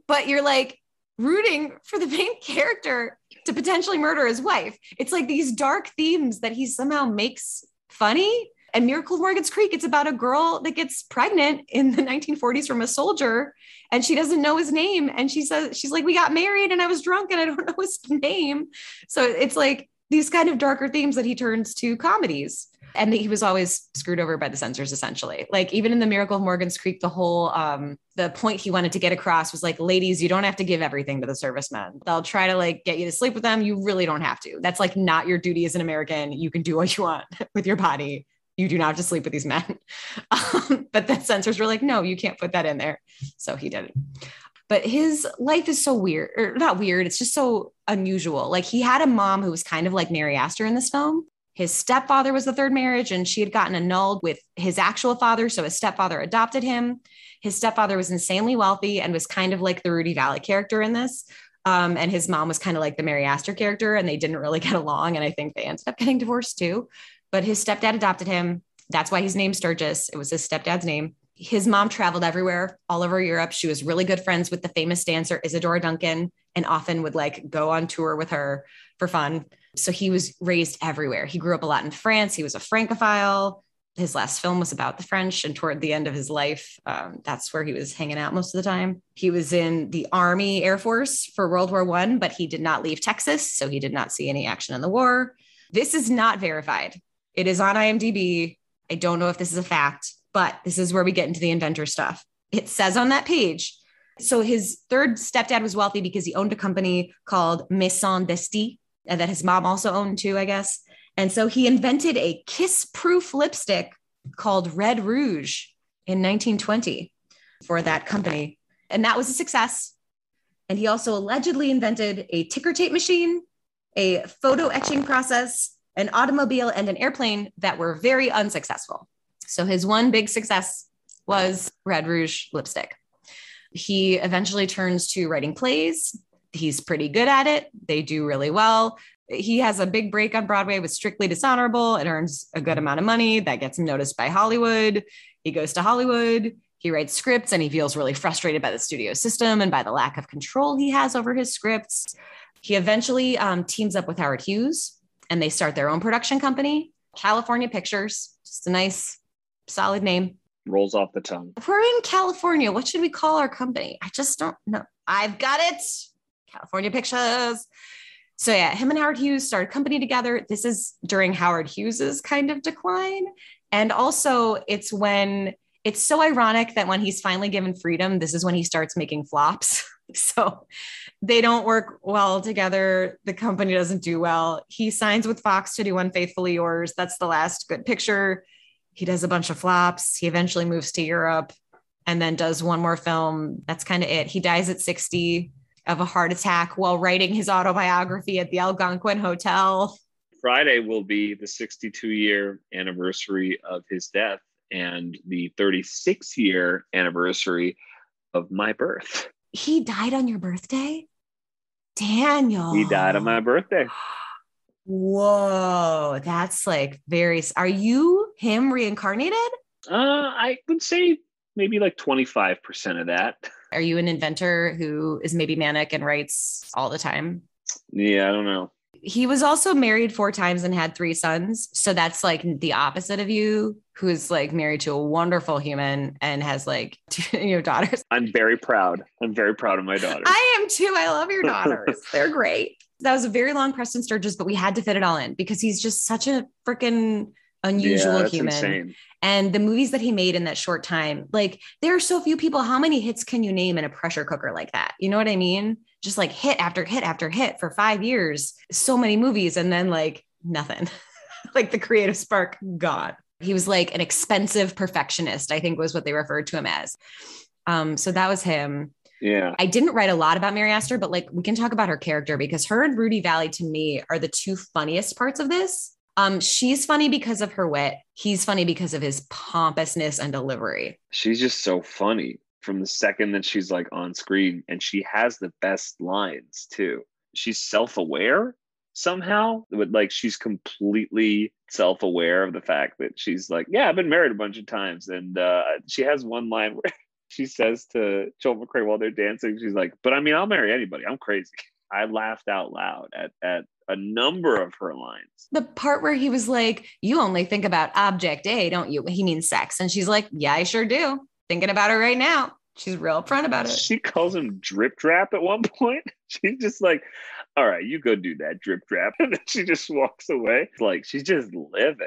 but you're like rooting for the main character to potentially murder his wife. It's like these dark themes that he somehow makes funny. And Miracle of Morgan's Creek, it's about a girl that gets pregnant in the (laughs) 1940s from a soldier and she doesn't know his name. And she says, she's like, we got married and I was drunk and I don't (laughs) know his name. So it's like these kind of darker themes that he turns to comedies and he was always screwed over by the censors essentially. Like even in the miracle of morgan's creek the whole um the point he wanted to get across was like ladies you don't have to give everything to the servicemen. They'll try to like get you to sleep with them. You really don't have to. That's like not your duty as an american. You can do what you want (laughs) with your body. You do not have to sleep with these men. (laughs) Um, but the censors were like no you can't put that in there. So he did it. But his life is so weird or not weird it's just so unusual. Like he had a mom who was kind of like mary astor in this film his stepfather was the third marriage and she had gotten annulled with his actual father. So his stepfather adopted him. His stepfather was insanely wealthy and was kind of like the Rudy Vallee character in this. Um, and his mom was kind of like the Mary Astor character, and they didn't really (laughs) get along. And I think they ended up getting divorced too. But his stepdad adopted him. That's why he's named Sturges. It was his stepdad's name. His mom traveled everywhere, all over Europe. She was really good friends with the famous dancer Isadora Duncan and often would like go on tour with her for fun. So he was raised everywhere. He grew up a lot in France. He was a Francophile. His last film was about the French, and toward the end of his life, um, that's where he was hanging out most of the time. He was in the Army Air Force for World War One, but he did not leave Texas, so he did not see any action in the war. This is not verified. It is on IMDb. I don't know if this is a fact, but this is where we get into the inventor stuff. It says on that page. So his third stepdad was wealthy because he owned a company called Maison Desti, and that his mom also owned too, I guess. And so he invented a kiss proof lipstick called Red Rouge in 1920 for that company. And that was a success. And he also allegedly invented a ticker tape machine, a photo etching process, an automobile, and an airplane that were very unsuccessful. So his one big success was Red Rouge lipstick. He eventually turns to writing plays he's pretty good at it. They do really well. He has a big break on Broadway with Strictly Dishonorable. It earns a good amount of money that gets him noticed by Hollywood. He goes to Hollywood. He writes scripts and he feels really frustrated by the studio system and by the lack of control he has over his scripts. He eventually um, teams up with Howard Hughes and they start their own production company, California Pictures. Just a nice, solid name. Rolls off the tongue. We're in California, what should we call our company? I just don't know. I've got it. California Pictures. So yeah, him and Howard Hughes started a company together. This is during Howard Hughes's kind of decline. And also it's when it's so ironic that when he's finally given freedom, this is when he starts making flops. (laughs) so they don't work well together. The company doesn't do well. He signs with Fox to do Unfaithfully Yours. That's the last good picture. He does a bunch of flops. He eventually moves to Europe and then does one more film. That's kind of it. He dies at 60 of a heart attack while writing his autobiography at the Algonquin Hotel. Friday will be the 62 year anniversary of his death and the 36 year anniversary of my birth. He died on your birthday? Daniel. He died on my birthday. Whoa, that's like very. Are you him reincarnated? Uh, I would say maybe like 25% of that. Are you an inventor who is maybe manic and writes all the time? Yeah, I don't know. He was also married four times and had three sons. So that's like the opposite of you, who's like married to a wonderful human and has like two, (laughs) you know daughters. I'm very proud. I'm very proud of my daughters. I am too. I love your daughters. (laughs) They're great. That was a very long Preston Sturges, but we had to fit it all in because he's just such a freaking unusual yeah, human. Insane. And the movies that he made in that short time, like there are so few people. How many hits can you name in a pressure cooker like that? You know what I mean? Just like hit after hit after hit for five years, so many movies, and then like nothing. (laughs) like the creative spark gone. He was like an expensive perfectionist, I think was what they referred to him as. Um, so that was him. Yeah. I didn't write a lot about Mary Astor, but like we can talk about her character because her and Rudy Vallee to me are the two funniest parts of this. Um, she's funny because of her wit. He's funny because of his pompousness and delivery. She's just so funny from the second that she's like on screen, and she has the best lines too. She's self-aware somehow, but like she's completely self-aware of the fact that she's like, yeah, I've been married a bunch of times, and uh, she has one line where (laughs) she says to Joel McCrea while they're dancing, she's like, "But I mean, I'll marry anybody. I'm crazy." (laughs) I laughed out loud at at a number of her lines. The part where he was like, You only think about object A, don't you? He means sex. And she's like, Yeah, I sure do. Thinking about it right now. She's real upfront about it. She calls him drip drap at one (laughs) point. She's just like, All right, you go do that drip drap. (laughs) And then she just walks away. Like she's just living.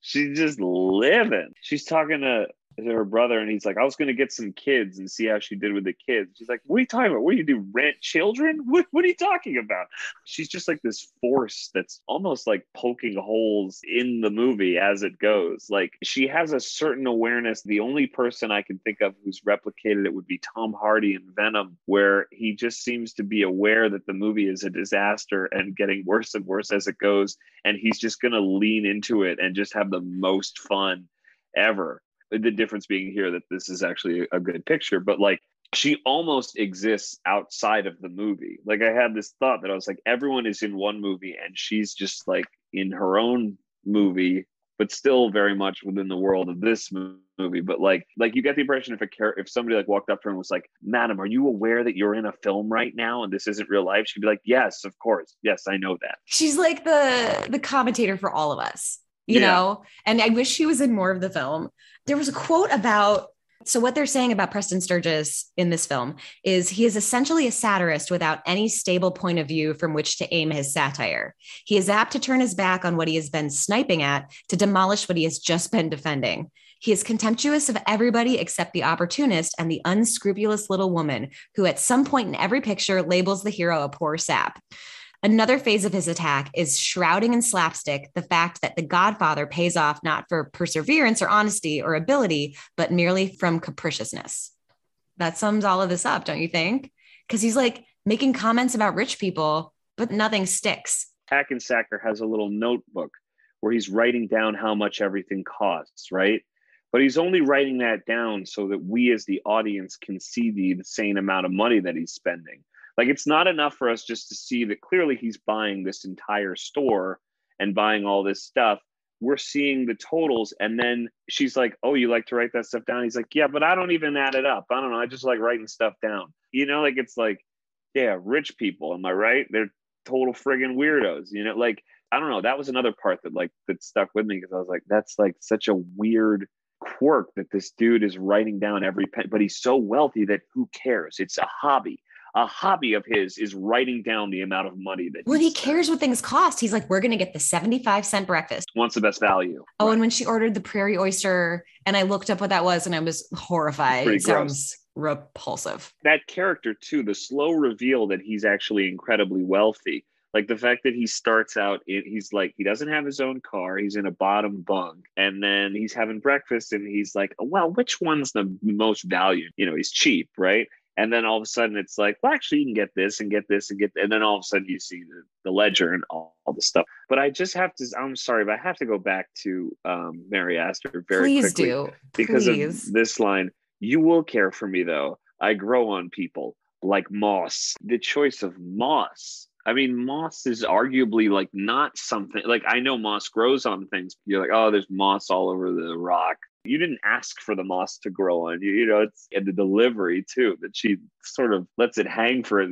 She's just living. She's talking to her brother and he's like, I was going to get some kids and see how she did with the kids. She's like, What are you talking about? What do you do? Rent children? What, what are you talking about? She's just like this force that's almost like poking holes in the movie as it goes. Like she has a certain awareness. The only person I can think of who's replicated it would be Tom Hardy in Venom, where he just seems to be aware that the movie is a disaster and getting worse and worse as it goes. And he's just going to lean into it and just have the most fun ever the difference being here that this is actually a good picture but like she almost exists outside of the movie. Like i had this thought that i was like everyone is in one movie and she's just like in her own movie but still very much within the world of this movie. But like like you get the impression if a char- if somebody like walked up to her and was like madam are you aware that you're in a film right now and this isn't real life? She'd be like yes of course. Yes i know that. She's like the the commentator for all of us you yeah. know and i wish she was in more of the film there was a quote about so what they're saying about Preston Sturges in this film is he is essentially a satirist without any stable point of view from which to aim his satire. He is apt to turn his back on what he has been sniping at to demolish what he has just been defending. He is contemptuous of everybody except the opportunist and the unscrupulous little woman who at some point in every picture labels the hero a poor sap. Another phase of his attack is shrouding in slapstick the fact that the Godfather pays off not for perseverance or honesty or ability, but merely from capriciousness. That sums all of this up, don't you think? Because he's like making comments about rich people, but nothing sticks. Hackensacker has a little notebook where he's writing down how much everything costs, right? But he's only writing that down so that we as the audience can see the insane amount of money that he's spending. Like it's not enough for us just to see that clearly he's buying this entire store and buying all this stuff. We're seeing the totals, and then she's like, "Oh, you like to write that stuff down?" He's like, "Yeah, but I don't even add it up. I don't know. I just like writing stuff down." You know, like it's like, yeah, rich people. Am I right? They're total friggin' weirdos. You know, like I don't know. That was another part that like that stuck with me because I was like, that's like such a weird quirk that this dude is writing down every pen, but he's so wealthy that who cares? It's a hobby a hobby of his is writing down the amount of money that Well, he cares what things cost. He's like we're going to get the 75 cent breakfast. Wants the best value. Oh right. and when she ordered the prairie oyster and i looked up what that was and i was horrified. It sounds repulsive. That character too the slow reveal that he's actually incredibly wealthy like the fact that he starts out in, he's like he doesn't have his own car he's in a bottom bunk and then he's having breakfast and he's like well which one's the most valued? You know he's cheap right and then all of a sudden it's like well actually you can get this and get this and get and then all of a sudden you see the, the ledger and all, all the stuff but i just have to i'm sorry but i have to go back to um, mary astor very Please quickly do. because Please. of this line you will care for me though i grow on people like moss. The choice of moss. I mean, moss is arguably like not something like I know moss grows on things. You're like, oh, there's moss all over the rock. You didn't ask for the moss to grow on you. You know, it's and the delivery too that she sort of lets it hang for it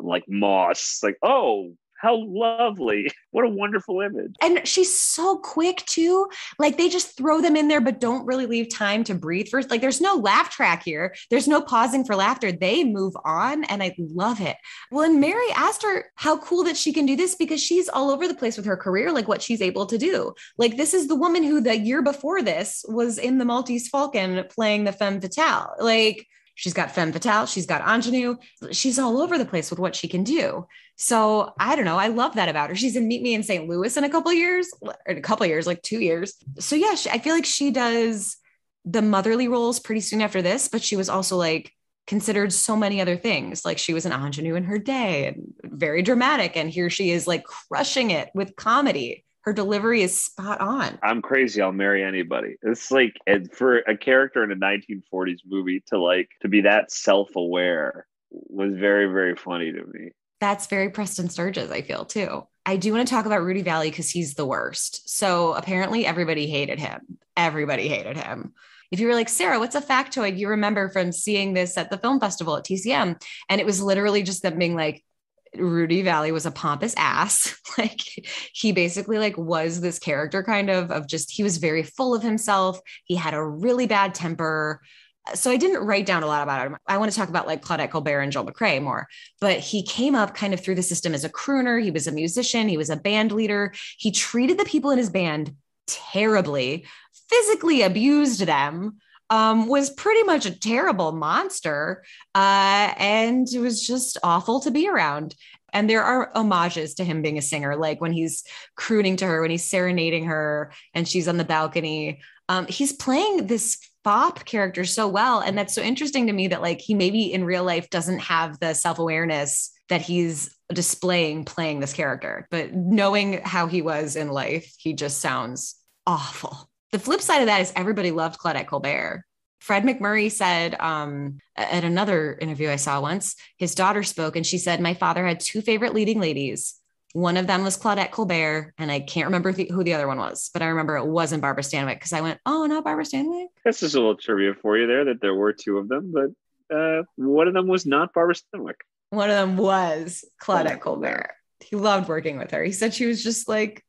like moss. Like, oh, how lovely. (laughs) What a wonderful image. And she's so quick too. Like they just throw them in there, but don't really leave time to breathe first. Like there's no laugh track here. There's no pausing for laughter. They move on and I love it. Well, and Mary Astor how cool that she can do this because she's all over the place with her career, like what she's able to do. Like this is the woman who the year before this was in the Maltese Falcon playing the femme fatale. Like She's got femme fatale. She's got ingenue. She's all over the place with what she can do. So I don't know. I love that about her. She's in Meet Me in St. Louis in a couple years, in a couple years, like two years. So yeah, she, I feel like she does the motherly roles pretty soon after this, but she was also like considered so many other things. Like she was an ingenue in her day and very dramatic. And here she is like crushing it with comedy her delivery is spot on. I'm crazy. I'll marry anybody. It's like for a character in a 1940s movie to like to be that self-aware was very very funny to me. That's very Preston Sturges, I feel too. I do want to talk about Rudy Vallee because he's the worst. So apparently everybody hated him. Everybody hated him. If you were like, Sarah, what's a factoid you remember from seeing this at the film festival at TCM? And it was literally just them being like, Rudy Vallee was a pompous ass. (laughs) like he basically like was this character kind of of just he was very full of himself. He had a really bad temper. So I didn't write down a lot about him. I want to talk about like Claudette Colbert and Joel McCrea more, but he came up kind of through the system as a crooner. He was a musician. He was a band leader. He treated the people in his band terribly, physically abused them um, was pretty much a terrible monster. Uh, and it was just awful to be around. And there are homages to him being a singer, like when he's crooning to her, when he's serenading her and she's on the balcony. Um, he's playing this fop character so well. And that's so interesting to me that, like, he maybe in real life doesn't have the self awareness that he's displaying playing this character. But knowing how he was in life, he just sounds awful. The flip side of that is everybody loved Claudette Colbert. Fred MacMurray said um, at another interview I saw once, his daughter spoke and she said, My father had two favorite leading ladies. One of them was Claudette Colbert, and I can't remember who the other one was, but I remember it wasn't Barbara Stanwyck because I went, Oh, no, Barbara Stanwyck. That's just a little trivia for you there that there were two of them, but uh, one of them was not Barbara Stanwyck. One of them was Claudette Colbert. He loved working with her. He said she was just like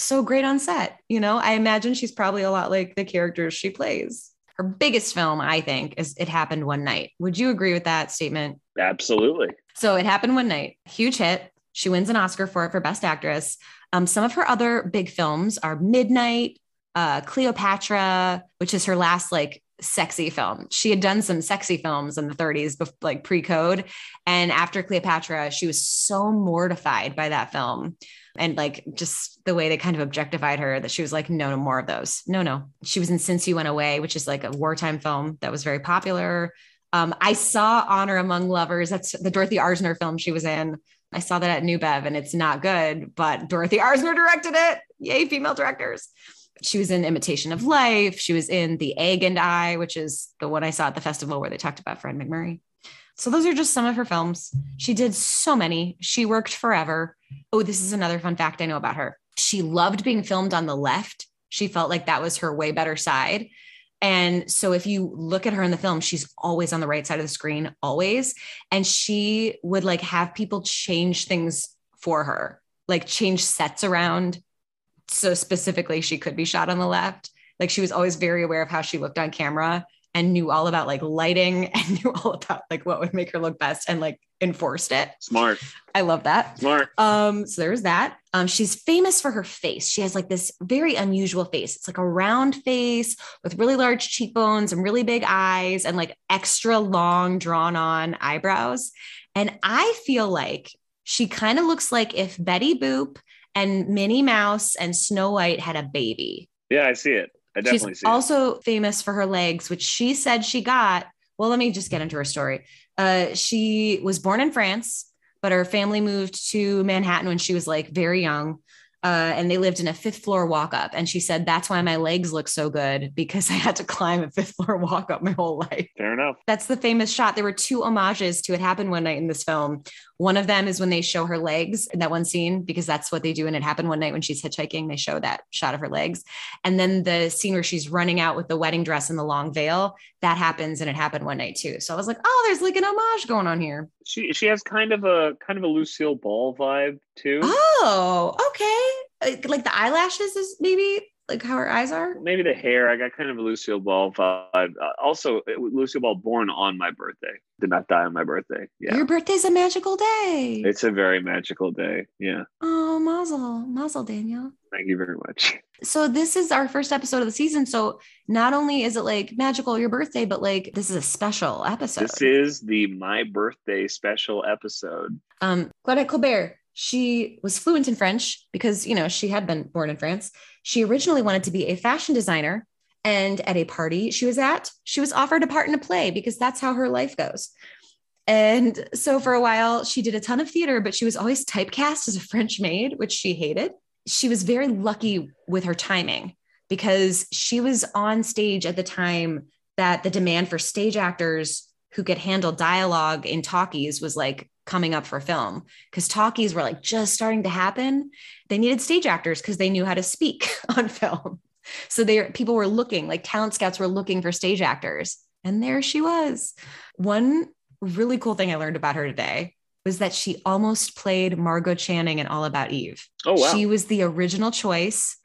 so great on set. You know, I imagine she's probably a lot like the characters she plays. Her biggest film, I think, is It Happened One Night. Would you agree with that statement? Absolutely. So It Happened One Night, huge hit. She wins an Oscar for it for Best Actress. Um, some of her other big films are Midnight, uh, Cleopatra, which is her last like sexy film. She had done some sexy films in the 30s, like pre code. And after Cleopatra, she was so mortified by that film and like just the way they kind of objectified her that she was like, no, no more of those. No, no. She was in Since You Went Away, which is like a wartime film that was very popular. Um, I saw Honor Among Lovers. That's the Dorothy Arzner film she was in. I saw that at New Bev and it's not good, but Dorothy Arzner directed it. Yay, female directors. She was in Imitation of Life. She was in The Egg and I, which is the one I saw at the festival where they talked about Fred MacMurray. So those are just some of her films. She did so many. She worked forever. Oh, this is another fun fact I know about her. She loved being filmed on the left. She felt like that was her way better side. And so if you look at her in the film, she's always on the right side of the screen, always. And she would like have people change things for her, like change sets around. So specifically, she could be shot on the left. Like she was always very aware of how she looked on camera and knew all about like lighting (laughs) and knew all about like what would make her look best and like enforced it. Smart. I love that. Smart. Um, so there's that. Um, she's famous for her face. She has like this very unusual face. It's like a round face with really large cheekbones and really big eyes and like extra long drawn on eyebrows. And I feel like she kind of looks like if Betty Boop and Minnie Mouse and Snow White had a baby. Yeah, I see it. I definitely She's also it. famous for her legs, which she said she got. Well, let me just get into her story. Uh, she was born in France, but her family moved to Manhattan when she was like very young. Uh, and they lived in a fifth floor walk up. And she said, That's why my legs look so good because I had to climb a fifth floor walk up my whole life. Fair enough. That's the famous shot. There were two homages to It Happened One Night in this film. One of them is when they show her legs in that one scene, because that's what they do And It Happened One Night when she's hitchhiking. They show that shot of her legs. And then the scene where she's running out with the wedding dress and the long veil, that happens and It Happened One Night too. So I was like, oh, there's like an homage going on here. She she has kind of a kind of a Lucille Ball vibe too. Oh, okay. Like the eyelashes is maybe like how her eyes are. Maybe the hair. I got kind of a Lucille Ball vibe. Uh, also, Lucille Ball born on my birthday. Did not die on my birthday. Yeah. Your birthday's a magical day. It's a very magical day. Yeah. Oh, mazel, mazel, Daniel. Thank you very much. So this is our first episode of the season. So not only is it like magical your birthday, but like this is a special episode. This is the my birthday special episode. Um, Claudette Colbert she was fluent in French because, you know, she had been born in France. She originally wanted to be a fashion designer. And at a party she was at, she was offered a part in a play because that's how her life goes. And so for a while, she did a ton of theater, but she was always typecast as a French maid, which she hated. She was very lucky with her timing because she was on stage at the time that the demand for stage actors who could handle dialogue in talkies was like coming up for film because talkies were like just starting to happen. They needed stage actors because they knew how to speak (laughs) on film. So they people were looking like talent scouts were looking for stage actors. And there she was. One really cool thing I learned about her today was that she almost played Margo Channing in All About Eve. Oh wow. She was the original choice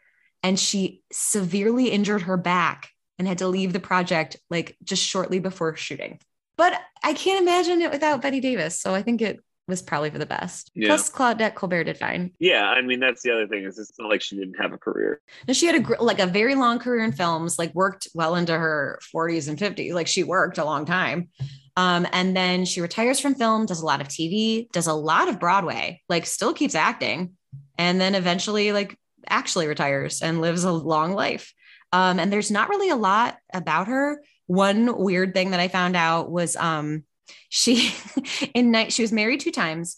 and she severely injured her back and had to leave the project like just shortly before shooting. But I can't imagine it without Bette Davis. So I think it was probably for the best. Yeah. Plus, Claudette Colbert did fine. Yeah, I mean that's the other thing is it's not like she didn't have a career. No, she had a like a very long career in films. Like worked well into her 40s and 50s. Like she worked a long time. Um, and then she retires from film, does a lot of TV, does a lot of Broadway, like still keeps acting, and then eventually like actually retires and lives a long life. Um, and there's not really a lot about her one weird thing that I found out was um she (laughs) in night she was married two times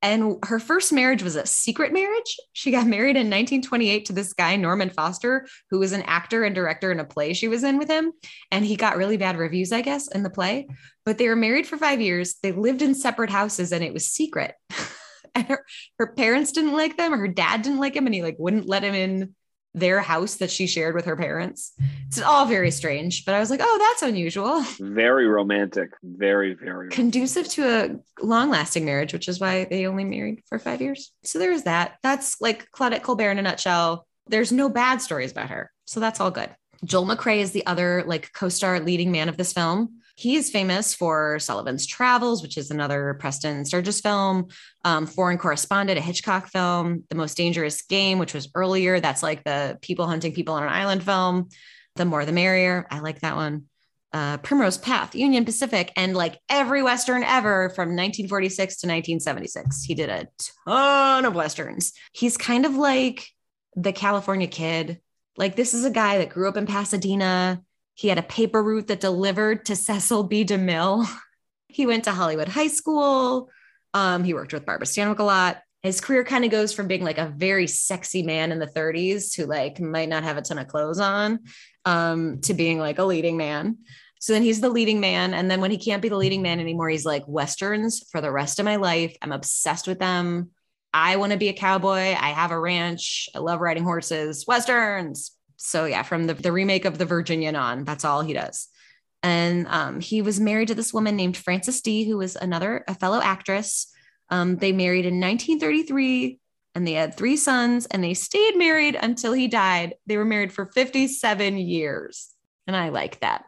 and her first marriage was a secret marriage. She got married in 1928 to this guy, Norman Foster, who was an actor and director in a play she was in with him. And he got really bad reviews, I guess, in the play. But they were married for five years. They lived in separate houses and it was secret. (laughs) and her, her parents didn't like them, her dad didn't like him, and he like wouldn't let him in their house that she shared with her parents. It's all very strange, but I was like, oh, that's unusual. Very romantic. Very, very conducive to a long lasting marriage, which is why they only married for five years. So there's that. That's like Claudette Colbert in a nutshell. There's no bad stories about her. So that's all good. Joel McCrea is the other like co-star leading man of this film. He is famous for Sullivan's Travels, which is another Preston Sturges film, um, Foreign Correspondent, a Hitchcock film, The Most Dangerous Game, which was earlier. That's like the people hunting people on an island film. The More the Merrier. I like that one. Uh, Primrose Path, Union Pacific, and like every Western ever from 1946 to 1976. He did a ton of Westerns. He's kind of like the California kid. Like, this is a guy that grew up in Pasadena he had a paper route that delivered to (laughs) Cecil B. DeMille. he went to Hollywood High School. Um, he worked with Barbara Stanwyck a lot. His career kind of goes from being like a very sexy man in the 30s who like might not have a ton of clothes on um, to being like a leading man. So then he's the leading man. And then when he can't be the leading man anymore, he's like, Westerns for the rest of my life. I'm obsessed with them. I want to be a cowboy. I have a ranch. I love riding horses. Westerns so yeah, from the, the remake of the Virginian on, that's all he does. And um, he was married to this woman named Frances Dee, who was another a fellow actress. Um, they married in 1933 and they had three sons and they stayed married until he died. They were married for 57 years. And I like that.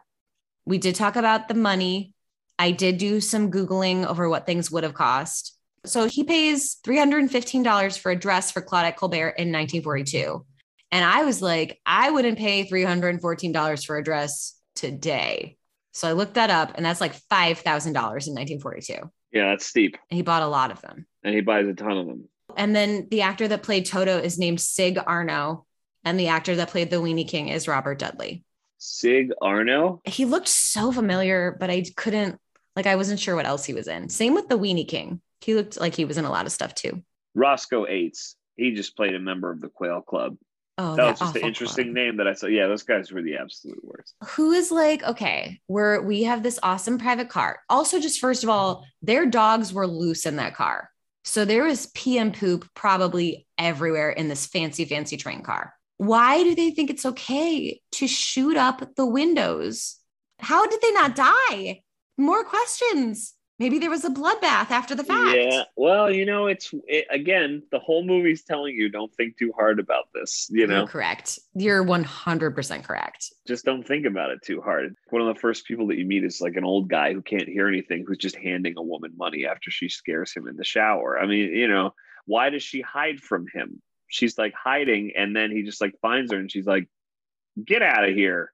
We did talk about the money. I did do some Googling over what things would have cost. So he pays $315 for a dress for Claudette Colbert in 1942. And I was like, I wouldn't pay $314 for a dress today. So I looked that up, and that's like $5,000 in 1942. Yeah, that's steep. And he bought a lot of them. And he buys a ton of them. And then the actor that played Toto is named Sig Arno. And the actor that played the Weenie King is Robert Dudley. Sig Arno? He looked so familiar, but I couldn't, like, I wasn't sure what else he was in. Same with the Weenie King. He looked like he was in a lot of stuff too. Roscoe Ates he just played a member of the Quail Club. Oh, that, was just an interesting club. name that I saw. Yeah, those guys were the absolute worst. Who is like, okay, we're we have this awesome private car. Also, just first of all, their dogs were loose in that car. So there was pee and poop probably everywhere in this fancy, fancy train car. Why do they think it's okay to shoot up the windows? How did they not die? More questions. Maybe there was a bloodbath after the fact. Yeah. Well, you know, it's it, again, the whole movie's telling you don't think too hard about this. You know, You're correct. You're 100% correct. just don't think about it too hard. One of the first people that you meet is like an old guy who can't hear anything, who's just handing a woman money after she scares him in the shower. I mean, you know, why does she hide from him? She's like hiding, and then he just like finds her, and she's like, "Get out of here."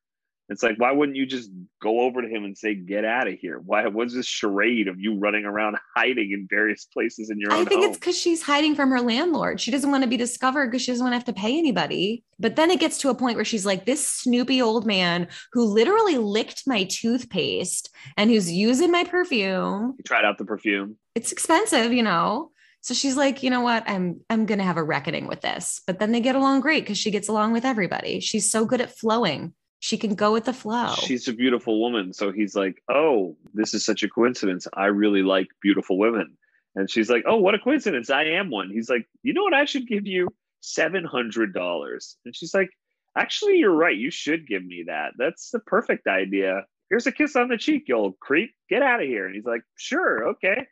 It's like, why wouldn't you just go over to him and say, "Get out of here"? Why? What's this charade of you running around (laughs) hiding in various places in your I own I think home? it's because she's hiding from her landlord. She doesn't want to be discovered because she doesn't want to have to pay anybody. But then it gets to a point where she's like, this snoopy old man who literally licked my toothpaste and who's using my perfume. He tried out the perfume. It's expensive, you know. So she's like, you know what? I'm I'm gonna have a reckoning with this. But then they get along great because she gets along with everybody. She's so good at flowing. She can go with the flow. She's a beautiful woman. So he's like, Oh, this is such a coincidence. I really like beautiful women. And she's like, Oh, what a coincidence. I am one. He's like, You know what? I should give you $700. And she's like, Actually, you're right. You should give me that. That's the perfect idea. Here's a kiss on the cheek, you old creep. Get out of here. And he's like, Sure. Okay.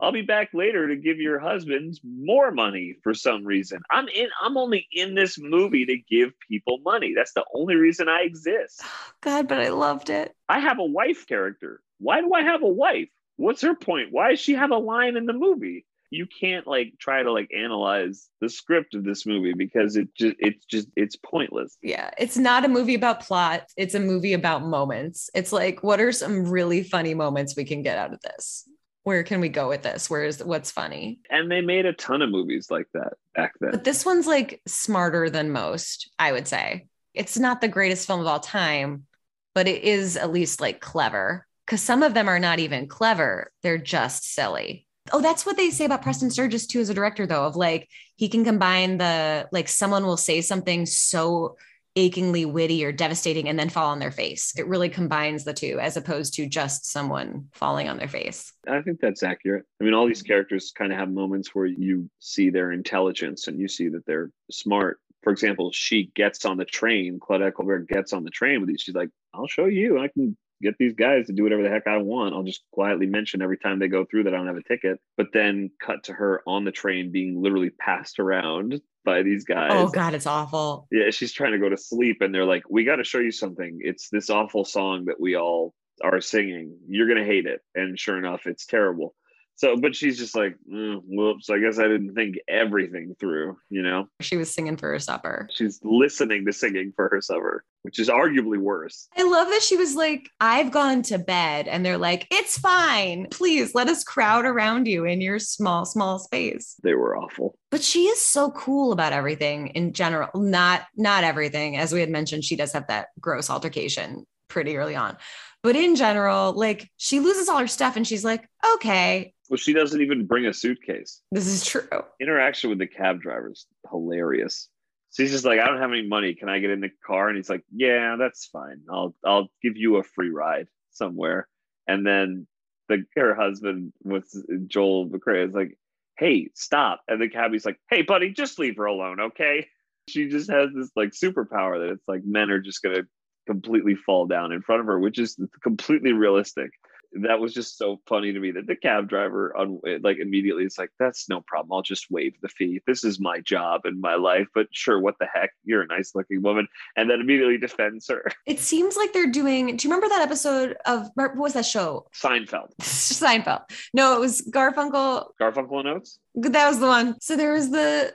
I'll be back later to give your husband more money for some reason. I'm in I'm only in this movie to give people money. That's the only reason I exist. Oh, God, but I loved it. I have a wife character. Why do I have a wife? What's her point? Why does she have a line in the movie? You can't like try to like analyze the script of this movie because it just it's just it's pointless. Yeah, it's not a movie about plot. It's a movie about moments. It's like, what are some really funny moments we can get out of this? Where can we go with this? Where's what's funny? And they made a ton of movies like that back then. But this one's like smarter than most, I would say. It's not the greatest film of all time, but it is at least like clever because some of them are not even clever. They're just silly. Oh, that's what they say about Preston Sturges too as a director, though, of like he can combine the like someone will say something so achingly witty or devastating and then fall on their face. It really combines the two as opposed to just someone falling on their face. I think that's accurate. I mean, all these characters kind of have moments where you see their intelligence and you see that they're smart. For example, she gets on the train, Claudette Colbert gets on the train with you. She's like, I'll show you. I can get these guys to do whatever the heck I want. I'll just quietly mention every time they go through that I don't have a ticket. But then cut to her on the train being literally passed around by these oh, guys. Oh God, it's awful. Yeah, she's trying to go to sleep and they're like, We got to show you something. It's this awful song that we all are singing. You're going to hate it. And sure enough, it's terrible. So, but she's just like, mm, whoops, I guess I didn't think everything through, you know? She was singing for her supper. She's listening to singing for her supper, which is arguably worse. I love that she was like, I've gone to bed. And they're like, it's fine. Please let us crowd around you in your small, small space. They were awful. But she is so cool about everything in general. Not not everything. As we had mentioned, she does have that gross altercation pretty early on. But in general, like she loses all her stuff and she's like, okay, Well, she doesn't even bring a suitcase. this is true. Interaction with the cab driver is hilarious. She's just like, I don't have any money. Can I get in the car? And he's like, Yeah, that's fine. I'll I'll give you a free ride somewhere. And then the her husband with Joel McCrea is like, Hey, stop. And the cabbie's like, Hey, buddy, just leave her alone, okay? (laughs) She just has this like superpower that it's like men are just gonna completely fall down in front of her, which is completely realistic. That was just so funny to me that the cab driver on like immediately it's like that's no problem. I'll just waive the fee. This is my job and my life. But sure, what the heck? You're a nice looking woman, and then immediately defends her. (laughs) It seems like they're doing. Do you remember that episode of what was that show? Seinfeld, (laughs) Seinfeld. No, it was Garfunkel. Garfunkel and Oates. That was the one. So there was the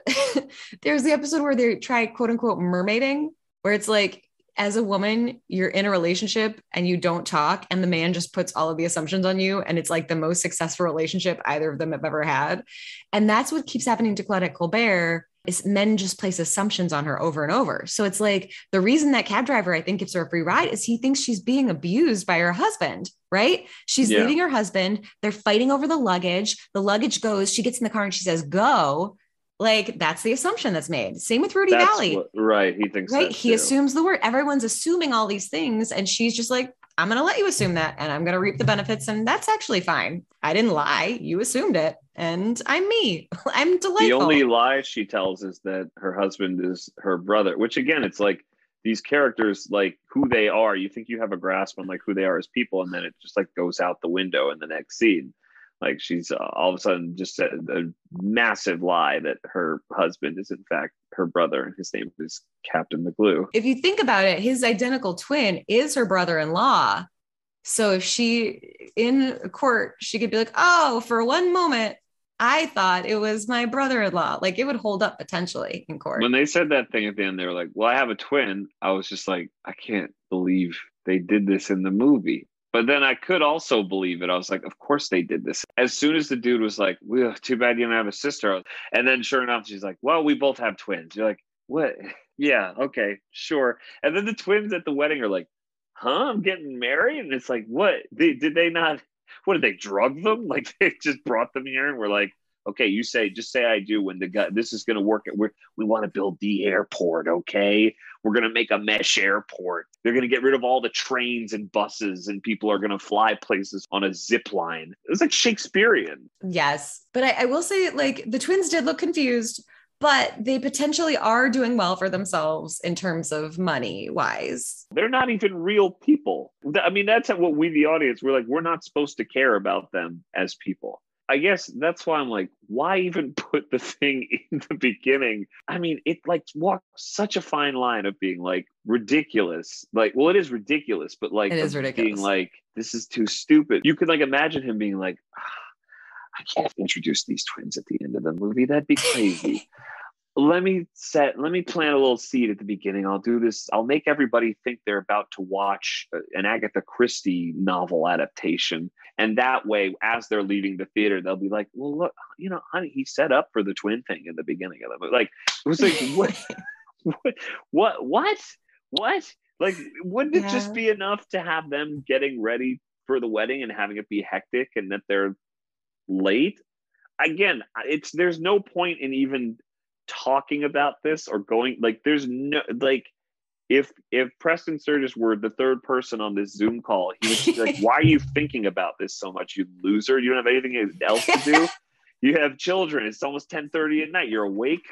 (laughs) there was the episode where they try quote unquote mermaiding, where it's like as a woman, you're in a relationship and you don't talk, and the man just puts all of the assumptions on you, and it's like the most successful relationship either of them have ever had. And that's what keeps happening to Claudette Colbert. Is men just place assumptions on her over and over. So it's like the reason that cab driver, I think, gives her a free ride is he thinks she's being abused by her husband, right? She's Yeah. leaving her husband. They're fighting over the luggage. The luggage goes, she gets in the car and she says, go. Like that's the assumption that's made. Same with Rudy That's Vallee. what- right. He thinks right? He too. assumes the word. Everyone's assuming all these things, and she's just like, I'm going to let you assume that, and I'm going to reap the benefits, and that's actually fine. I didn't lie. You assumed it, and I'm me. (laughs) I'm delightful. The only lie she tells is that her husband is her brother, which again, it's like these characters, like who they are. You think you have a grasp on like who they are as people, and then it just like goes out the window in the next scene. Like she's uh, all of a sudden just a, a massive lie that her husband is in fact her brother, and his name is Captain McGloo. if you think about it, his identical twin is her brother-in-law. So if she in court, she could be like, "Oh, for one moment, I thought it was my brother-in-law." Like it would hold up potentially in court. When they said that thing at the end, they were like, "Well, I have a twin." I was just like, "I can't believe they did this in the movie." But then I could also believe it. I was like, "Of course they did this." As soon as the dude was like, "Well, too bad you don't have a sister," and then sure enough, she's like, "Well, we both have twins." You're like, "What?" (laughs) Yeah, okay, sure. And then the twins at the wedding are like, "Huh? I'm getting married," and it's like, "What? They, did they not? What did they drug them? (laughs) Like they just brought them here and we're like." Okay, you say just say I do when the guy this is gonna work. We're, we want to build the airport, okay? We're gonna make a mesh airport. They're gonna get rid of all the trains and buses, and people are gonna fly places on a zip line. It was like Shakespearean. Yes. But I, I will say, like, the twins did look confused, but they potentially are doing well for themselves in terms of money wise. They're not even real people. I mean, that's what we, the audience, we're like, we're not supposed to care about them as people. I guess that's why I'm like, why even (laughs) put the thing (laughs) in the beginning? I mean, it like walks such a fine line of being like ridiculous. Like, well, it is ridiculous, but like It is ridiculous. being like, this is too stupid. You could like imagine him being like, "Ah, I can't introduce these twins at the end of the movie. That'd be crazy. (laughs) let me set let me plant a little seed at the beginning. I'll do this i'll make everybody think they're about to watch an agatha christie novel adaptation. And that way as they're leaving the theater they'll be like well look you know honey he set up for the twin thing in the beginning of the movie. Like it was like what (laughs) what what what what? Like wouldn't it just be enough to have them getting ready for the wedding and having it be hectic and that they're late? Again it's there's no point in even talking about this or going like there's no like if if Preston Sturges were the third person on this Zoom call, he would be like, (laughs) "Why are you thinking about this so much, you loser? You don't have anything else to do. (laughs) You have children. It's almost ten thirty at night. You're awake.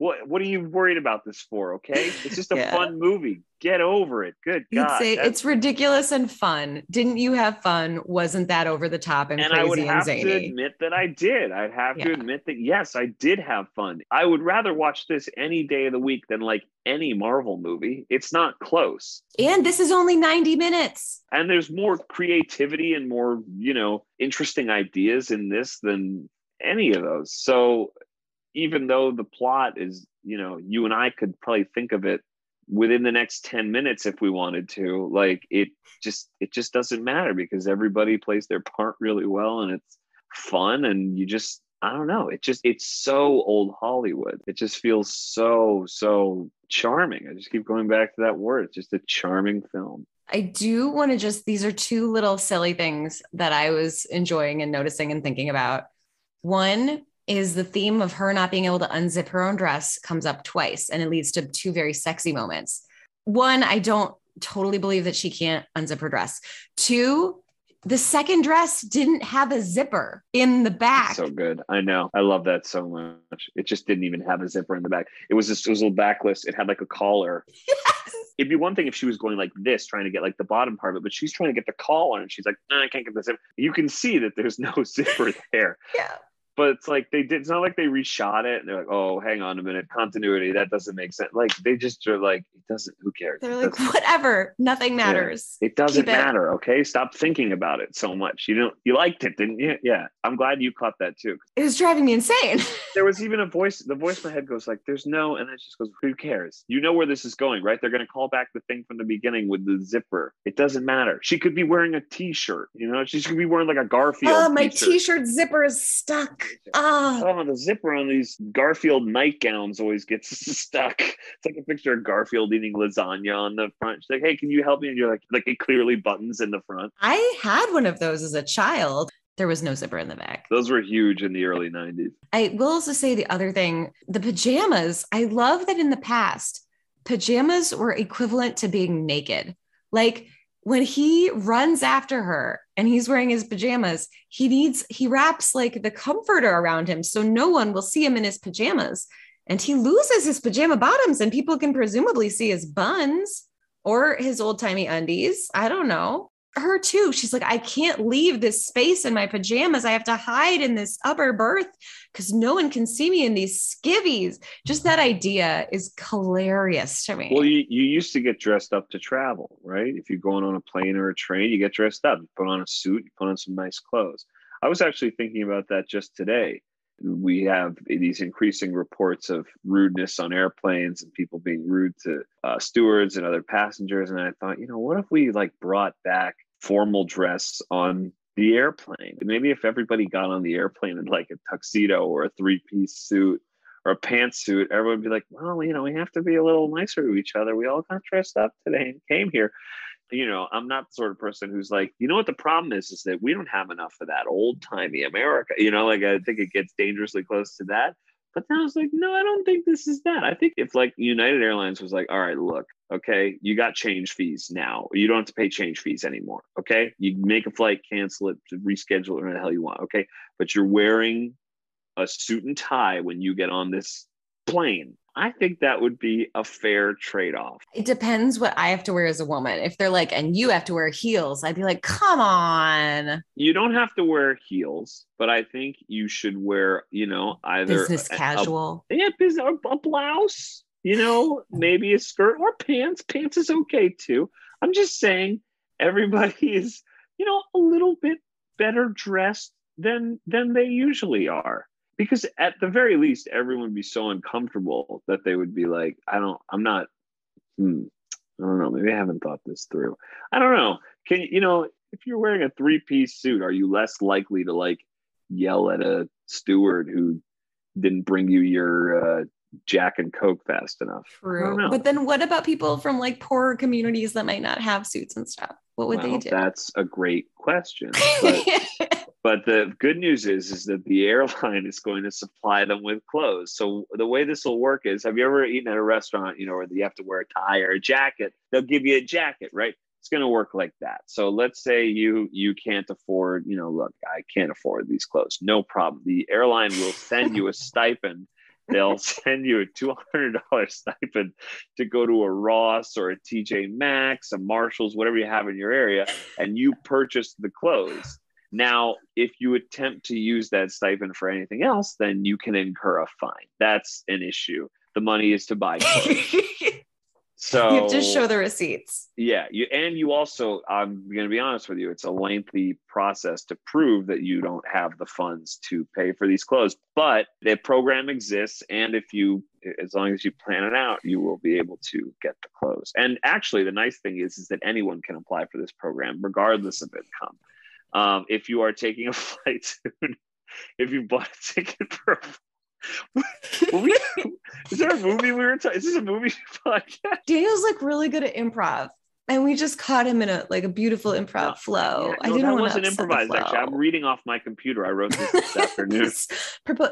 What what are you worried about this for? Okay, it's just a (laughs) Yeah. fun movie. Get over it. Good You'd God. say it's ridiculous and fun. Didn't you have fun? Wasn't that over the top and, and I would crazy and have to admit that I did. I'd have to admit that yes, I did have fun. I would rather watch this any day of the week than like any Marvel movie. It's not close. And this is only 90 minutes. And there's more creativity and more, you know, interesting ideas in this than any of those. So even though the plot is, you know, you and I could probably think of it within the next 10 minutes if we wanted to, like it just it just doesn't matter because everybody plays their part really well and it's fun and you just I don't know. It just it's so old Hollywood. It just feels so so charming. I just keep going back to that word. It's just a charming film. I do want to just, these are two little silly things that I was enjoying and noticing and thinking about. One is the theme of her not being able to unzip her own dress comes up twice and it leads to two very sexy moments. One, I don't totally believe that she can't unzip her dress. Two, the second dress didn't have a zipper in the back. So good. I know. I love that so much. It just didn't even have a zipper in the back. It was just it was a little backless. It had like a collar. It'd be one thing if she was going like this, trying to get like the bottom part of it, but she's trying to get the collar and she's like, no, I can't get the zipper. You can see that there's no (laughs) zipper there. yeah. But it's like they did it's not like they reshot it and they're like, oh, hang on a minute, continuity, that doesn't make sense. Like they just are like, it doesn't who cares? They're like, whatever, nothing matters. it doesn't Keep it. matter, okay? Stop thinking about it so much. You don't you liked it, didn't you? Yeah. I'm glad you caught that too. It was driving me insane. (laughs) there was even a voice the voice in my head goes like there's no and then it just goes who cares you know where this is going right they're going to call back the thing from the beginning with the zipper it doesn't matter she could be wearing a t-shirt you know she could be wearing like a garfield Oh, my t-shirt. t-shirt zipper is stuck. Ah, Oh, the zipper on these Garfield nightgowns always gets (laughs) stuck. It's like a picture of Garfield eating lasagna on the front. She's like, "Hey, can you help me?" And you're like, "Like it clearly buttons in the front." I had one of those as a child. there was no zipper in the back. Those were huge in the early 90s. I will also say the other thing the pajamas. I love that in the past, pajamas were equivalent to being naked. Like when he runs after her and he's wearing his pajamas, he needs, he wraps like the comforter around him so no one will see him in his pajamas. And he loses his pajama bottoms and people can presumably see his buns or his old timey undies. I don't know her too. She's like, I can't leave this space in my pajamas. I have to hide in this upper berth because no one can see me in these skivvies. Just that idea is hilarious to me. Well, you, you used to get dressed up to travel, right? If you're going on a plane or a train, you get dressed up, you put on a suit, you put on some nice clothes. I was actually thinking about that just today. We have these increasing reports of rudeness on airplanes and people being rude to uh, stewards and other passengers. And I thought, you know, what if we like brought back formal dress on the airplane. Maybe if everybody got on the airplane in like a tuxedo or a three piece suit or a pantsuit, everyone would be like, well, you know, we have to be a little nicer to each other. We all got dressed up today and came here. You know, I'm not the sort of person who's like, you know what the problem is, is that we don't have enough of that old timey America. You know, like I think it gets dangerously close to that. But then I was like, no, I don't think this is that. I think if like United Airlines was like, all right, look, okay, you got change fees now. You don't have to pay change fees anymore. Okay. You make a flight, cancel it, reschedule it, whatever the hell you want. Okay. But you're wearing a suit and tie when you get on this plane. I think that would be a fair trade off. It depends what I have to wear as a woman. If they're like, and you have to wear heels, I'd be like, come on. You don't have to wear heels, but I think you should wear, you know, either business a, casual. A, yeah, business, a blouse, you know, maybe a skirt or pants. Pants is okay too. I'm just saying everybody is, you know, a little bit better dressed than than they usually are because at the very least everyone would be so uncomfortable that they would be like i don't i'm not hmm, i don't know maybe i haven't thought this through. I don't know. Can you know if you're wearing a three piece suit are you less likely to like yell at a steward who didn't bring you your uh, jack and coke fast enough true but then what about people from like poorer communities that might not have suits and stuff what would well, they do that's a great question (laughs) but But the good news is, is that the (laughs) airline is going to supply them with clothes. So the way this will work is, have you ever eaten at a restaurant, you know, where you have to wear a tie or a jacket? They'll give you a jacket, right? It's going to work like that. So let's say you you can't afford, you know, look, I can't afford these clothes. No problem. The airline will send you a (laughs) stipend. They'll (laughs) send you a two hundred dollars stipend to go to a Ross or a TJ Maxx, a Marshalls, whatever you have in your area, and you purchase the clothes now, if you attempt to use that stipend for anything else, then you can incur a fine. That's an issue. The money is to buy (laughs) So you have to show the receipts. Yeah, you and you also I'm going to be honest with you, it's a lengthy process to prove that you don't have the funds to pay for these clothes, but the program exists and if you as long as you plan it out, you will be able to get the clothes. And actually the nice thing is is that anyone can apply for this program regardless of income. Um, if you are taking a (laughs) flight soon, if you bought a ticket for a we, is there a movie we were talking? Is this a movie (laughs) podcast? Daniel's like really good at improv. And we just caught him in a like a beautiful improv flow. Yeah, no, I didn't that wasn't improvised. Actually, I'm reading off my computer. I wrote this this (laughs) afternoon.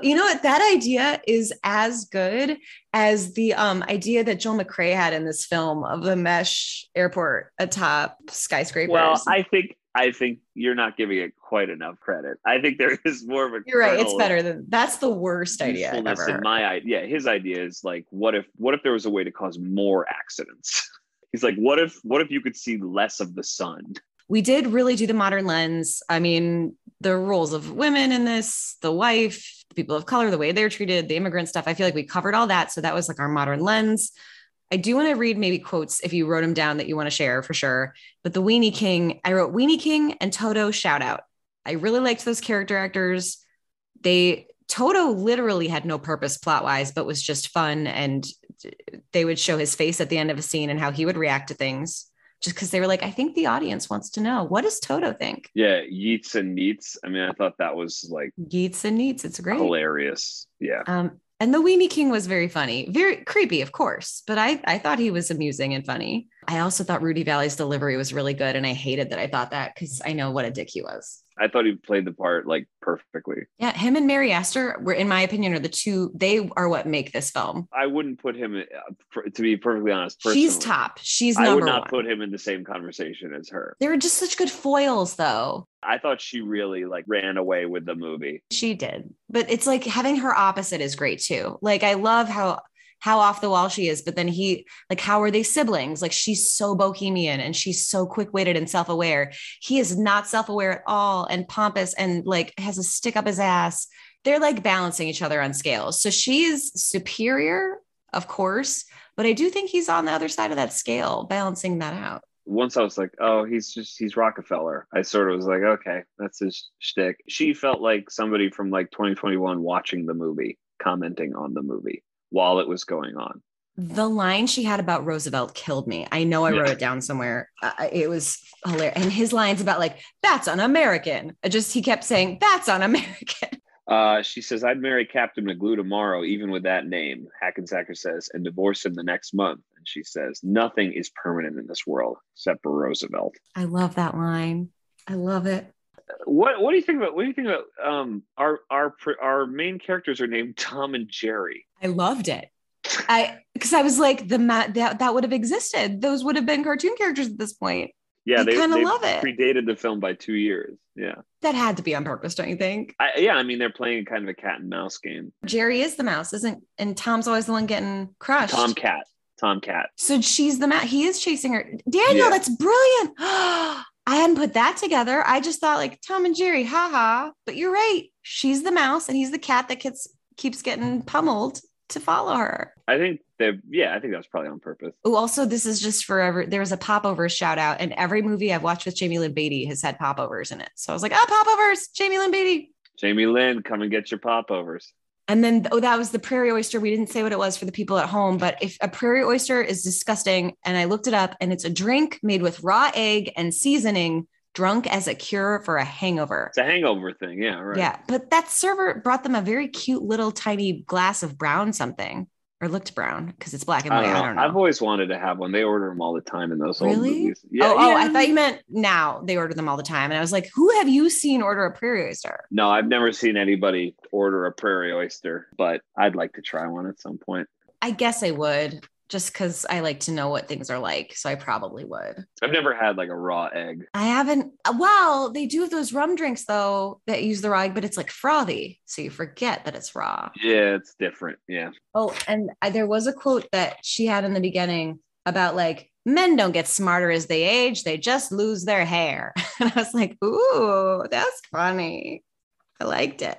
you know what? That idea is as good as the um, idea that Joel McCrea had in this film of the mesh airport atop skyscrapers. Well, I think I think you're not giving it quite enough credit. I think there (laughs) is more of a. You're right. It's better than that's the worst idea ever. In my idea, yeah, his idea is like, what if what if there was a way to cause more accidents? (laughs) He's like, what if what if you could see less of the sun? We did really do the modern lens. I mean, the roles of women in this, the wife, the people of color, the way they're treated, the immigrant stuff. I feel like we covered all that. So that was like our modern lens. I do want to read maybe quotes if you wrote them down that you want to share for sure. But the Weenie King, I wrote Weenie King and Toto shout out. I really liked those character actors. They Toto literally had no purpose plot wise, but was just fun. And they would show his face at the end of a scene and how he would react to things just because they were like, I think the audience wants to know what does Toto think? Yeah, Yeats and Neats. I mean, I thought that was like Yeats and Neats. It's great, hilarious. Yeah. Um, And the Weenie King was very funny, very creepy, of course, but I, I thought he was amusing and funny. I also thought Rudy Vallée's delivery was really good. And I hated that I thought that because I know what a dick he was. I thought he played the part like perfectly. Yeah, him and Mary Astor were, in my opinion, are the two. They are what make this film. I wouldn't put him, uh, to be perfectly honest. She's top. She's number I would not one. put him in the same conversation as her. they were just such good foils, though. I thought she really like ran away with the movie. She did, but it's like having her opposite is great too. Like I love how how off the wall she is, but then he like how are they siblings? Like she's so bohemian and she's so quick witted and self aware. He is not self aware at all and pompous and like has a stick up his ass. They're like balancing each other on scales. So she's superior, of course, but I do think he's on the other side of that scale, balancing that out. Once I was like, oh, he's just he's Rockefeller. I sort of was like, okay, that's his shtick. She felt like somebody from like 2021 watching the movie, commenting on the movie while it was going on. The line she had about Roosevelt killed me. I know I Yeah. wrote it down somewhere. Uh, it was hilarious. And his lines about like, that's un-American. I just, he kept saying, that's un-American. (laughs) Uh, she says, I'd marry Captain McGloo tomorrow, even with that name. Hackensacker says, and divorce him the next month. And she says, nothing is permanent in this world except for Roosevelt. I love that line. I love it. What What do you think about What do you think about um our our our main characters are named Tom and Jerry? I loved it. I, cause I was like, the ma- that, that would have existed. Those would have been cartoon characters at this point. Yeah, I they kinda love it. predated the film by two years. Yeah, That had to be on purpose, don't you think? I, yeah. I mean, they're playing kind of a cat and mouse game. Jerry is the mouse, isn't? And Tom's always the one getting crushed. Tomcat, Tomcat. So she's the mouse. He is chasing her. Daniel, Yeah. that's brilliant. (gasps) I hadn't put that together. I just thought like Tom and Jerry, haha. But you're right. She's the mouse and he's the cat that gets keeps getting pummeled to follow her. I think that yeah, I think that's probably on purpose. Oh, also, this is just forever. There was a popovers shout out, and every movie I've watched with Jamie Lynn Beatty has had popovers in it. So I was like, oh, popovers, Jamie Lynn Beatty. Jamie Lynn, come and get your popovers. And then, oh, that was the prairie oyster. We didn't say what it was for the people at home, but if a prairie oyster is disgusting, and I looked it up, and it's a drink made with raw egg and seasoning, drunk as a cure for a hangover. It's a hangover thing. Yeah, right. Yeah, but that server brought them a very cute little tiny glass of brown something, or looked brown because it's black and I white. don't. I don't know. I've always wanted to have one. They order them all the time in those old movies. Yeah, oh, oh, I thought you meant now they order them all the time. And I was like, who have you seen order a prairie oyster? No, I've never seen anybody order a prairie oyster, but I'd like to try one at some point. I guess I would just because I like to know what things are like. So I probably would. I've never had like a raw egg. I haven't, uh, well, they do have those rum drinks though that use the raw egg, but it's like frothy. So you forget that it's raw. Yeah, it's different. Yeah. Oh, and I, there was a quote that she had in the beginning about like, men don't get smarter as they age, they just lose their hair. (laughs) And I was like, ooh, that's funny. I liked it.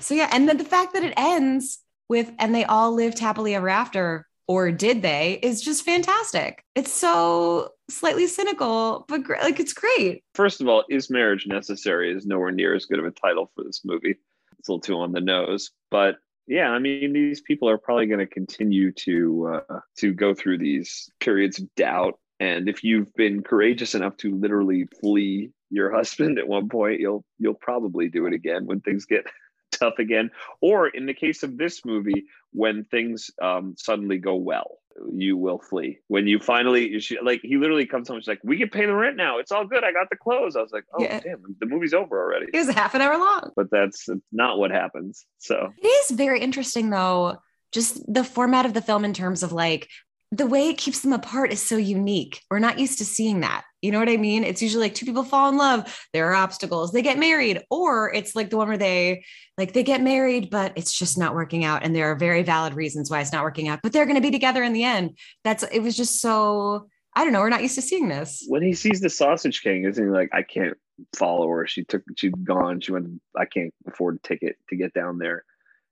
So, yeah. And then the fact that it ends with, and they all lived happily ever after, or did they, is just fantastic. It's so slightly cynical, but gr- like it's great. First of all, is marriage necessary is nowhere near as good of a title for this movie. It's a little too on the nose, but yeah, I mean, these people are probably going to continue to uh, to go through these periods of doubt. And if you've been courageous enough to literally flee your husband at one point, you'll you'll probably do it again when things get (laughs) tough again. Or in the case of this movie, when things um, suddenly go well, you will flee. When you finally, should, like, he literally comes home. She's like, "We can pay the rent now. It's all good. I got the clothes." I was like, "Oh Yeah. damn, the movie's over already." It was half an hour long. But that's not what happens. So It is very interesting, though, just the format of the film in terms of like the way it keeps them apart is so unique. We're not used to seeing that. You know what I mean? It's usually like two people fall in love, there are obstacles, they get married, or it's like the one where they like they get married, but it's just not working out. And there are very valid reasons why it's not working out, but they're to be together in the end. That's it was just so I don't know. We're not used to seeing this. when he sees the Sausage King, isn't he like, "I can't follow her. She took, she's gone. She went. I can't afford a ticket to get down there."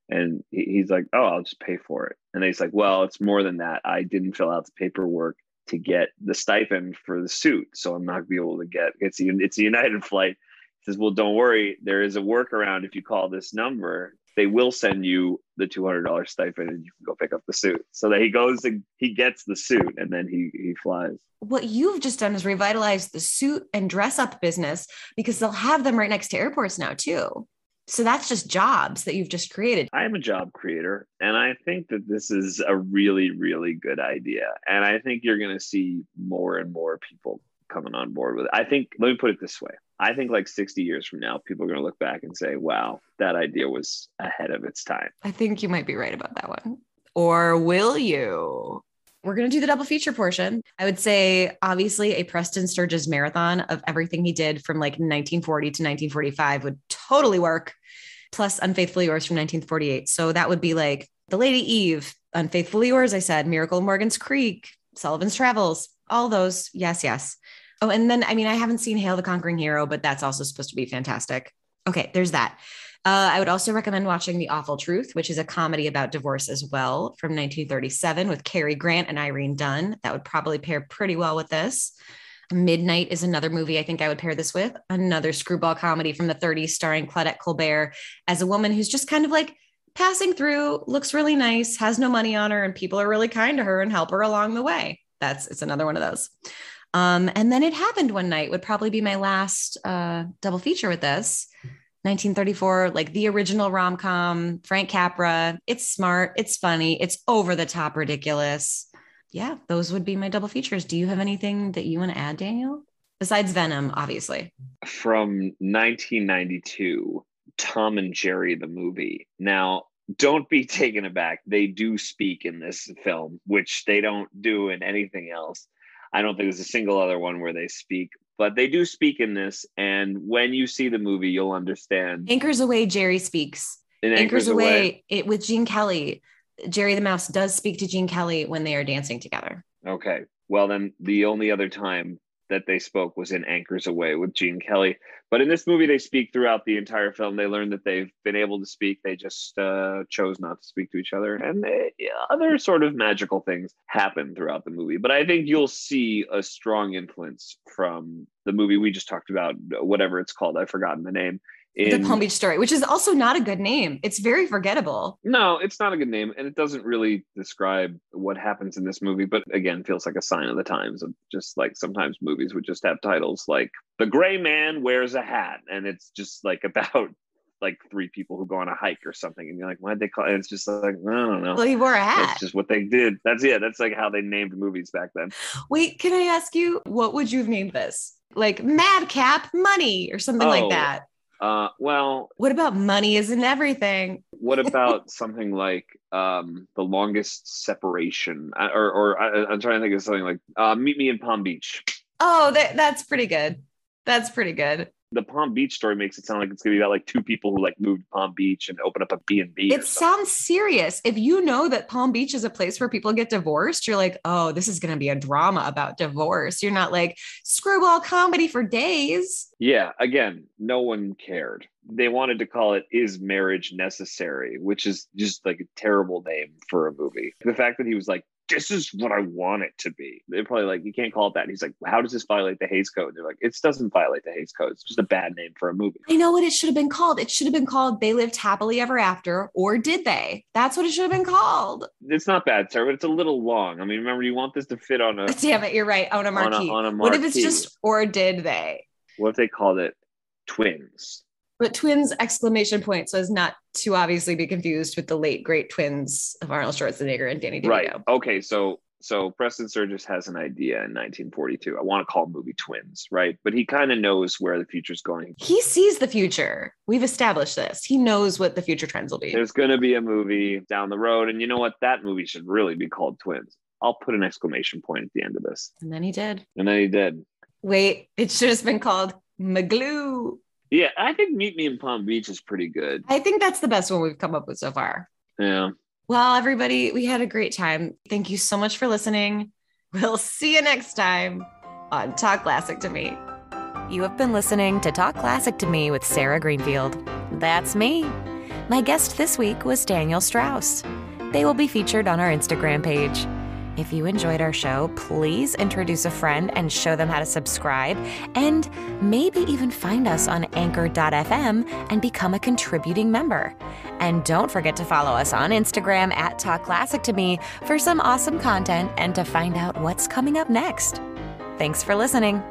And he's like, "Oh, I'll just pay for it." And he's like, "Well, it's more than that. I didn't fill out the paperwork to get the stipend for the suit, so I'm not gonna be able to get. It's a, it's a United flight." He says, "Well, don't worry. There is a workaround. If you call this number, they will send you the two hundred dollars stipend, and you can go pick up the suit." So that he goes and he gets the suit, and then he he flies. What you've just done is revitalize the suit and dress up business because they'll have them right next to airports now, too. So that's just jobs that you've just created. I am a job creator, and I think that this is a really, really good idea. And I think you're going to see more and more people coming on board with it. I think, let me put it this way I think like 60 years from now, people are going to look back and say, wow, that idea was ahead of its time. I think you might be right about that one. Or will you? We're going to do the double feature portion. I would say, obviously, a Preston Sturges marathon of everything he did from like 1940 to 1945 would totally work, plus Unfaithfully Yours from 1948. So that would be like The Lady Eve, Unfaithfully Yours, I said, Miracle Morgan's Creek, Sullivan's Travels, all those. Yes, yes. Oh, and then I mean, I haven't seen Hail the Conquering Hero, but that's also supposed to be fantastic. Okay, there's that. Uh, I would also recommend watching The Awful Truth, which is a comedy about divorce as well from 1937 with Cary Grant and Irene Dunne. That would probably pair pretty well with this. Midnight is another movie I think I would pair this with. Another screwball comedy from the 30s starring Claudette Colbert as a woman who's just kind of like passing through, looks really nice, has no money on her, and people are really kind to her and help her along the way. That's it's another one of those. Um, and then it happened one night would probably be my last uh, double feature with this. 1934, like the original rom com, Frank Capra. It's smart, it's funny, it's over the top ridiculous. Yeah, those would be my double features. Do you have anything that you want to add, Daniel? Besides Venom, obviously. From 1992, Tom and Jerry, the movie. Now, don't be taken aback. They do speak in this film, which they don't do in anything else. I don't think there's a single other one where they speak, but they do speak in this. And when you see the movie, you'll understand. Anchors Aweigh, Jerry speaks. Anchors, Anchors Aweigh, Away. it, with Gene Kelly. Jerry the Mouse does speak to Gene Kelly when they are dancing together. Okay. Well, then the only other time that they spoke was in Anchors Aweigh with Gene Kelly. But in this movie, they speak throughout the entire film. They learn that they've been able to speak. They just uh, chose not to speak to each other. And they, other sort of magical things happen throughout the movie. But I think you'll see a strong influence from the movie we just talked about, whatever it's called. I've forgotten the name. In, the Palm Beach Story, which is also not a good name. It's very forgettable. No, it's not a good name, and it doesn't really describe what happens in this movie. But again, feels like a sign of the times of just like sometimes movies would just have titles like "The Gray Man Wears a Hat," and it's just like (laughs) about like three people who go on a hike or something, and you're like, why'd they call? It? And it's just like I don't know. Well, he wore a hat. That's just what they did. That's yeah. That's like how they named movies back then. Wait, can I ask you what would you have named this? Like Madcap Money or something like Oh. that. Uh, well, What about money isn't everything? what (laughs) about something like um the longest separation I- or or I, i'm trying to think of something like uh meet me in palm beach Oh, that, that's pretty good. That's pretty good. The palm beach story makes it sound like it's gonna be about like two people who like moved to palm beach and open up a b&b It sounds serious. If you know that Palm Beach is a place where people get divorced, you're like, oh, this is going to be a drama about divorce. You're not like screwball comedy for days. yeah again no one cared they wanted to call it is marriage necessary which is just like a terrible name for a movie the fact that he was like this is what I want it to be. They're probably like, you can't call it that. And he's like, how does this violate the Hays Code? And they're like, it doesn't violate the Hays Code. It's just a bad name for a movie. I know what it should have been called. It should have been called They Lived Happily Ever After, or did they? That's what it should have been called. It's not bad, sir, but it's a little long. I mean, remember, you want this to fit on a (laughs) Damn it, you're right. On a on a, on a what if it's just or did they? what if they called it twins? But twins exclamation point so as not to obviously be confused with the late great twins of Arnold Schwarzenegger and Danny DeVito. Right. Okay. So so Preston Sturges has an idea in 1942. I want to call movie Twins, right? But he kind of knows where the future's going. He sees the future. We've established this. He knows what the future trends will be. There's going to be a movie down the road, and you know what? That movie should really be called Twins. I'll put an exclamation point at the end of this, And then he did. and then he did. Wait, it should have been called McGloo. Yeah, I think Meet Me in Palm Beach is pretty good. I think that's the best one we've come up with so far. Yeah. Well, everybody, we had a great time. Thank you so much for listening. We'll see you next time on Talk Classic to Me. You have been listening to Talk Classic to Me with Sarah Greenfield. That's me. My guest this week was Daniel Strauss. They will be featured on our Instagram page. If you enjoyed our show, please introduce a friend and show them how to subscribe, and maybe even find us on anchor.fm and become a contributing member. And don't forget to follow us on Instagram at Talk Classic to Me for some awesome content and to find out what's coming up next. Thanks for listening.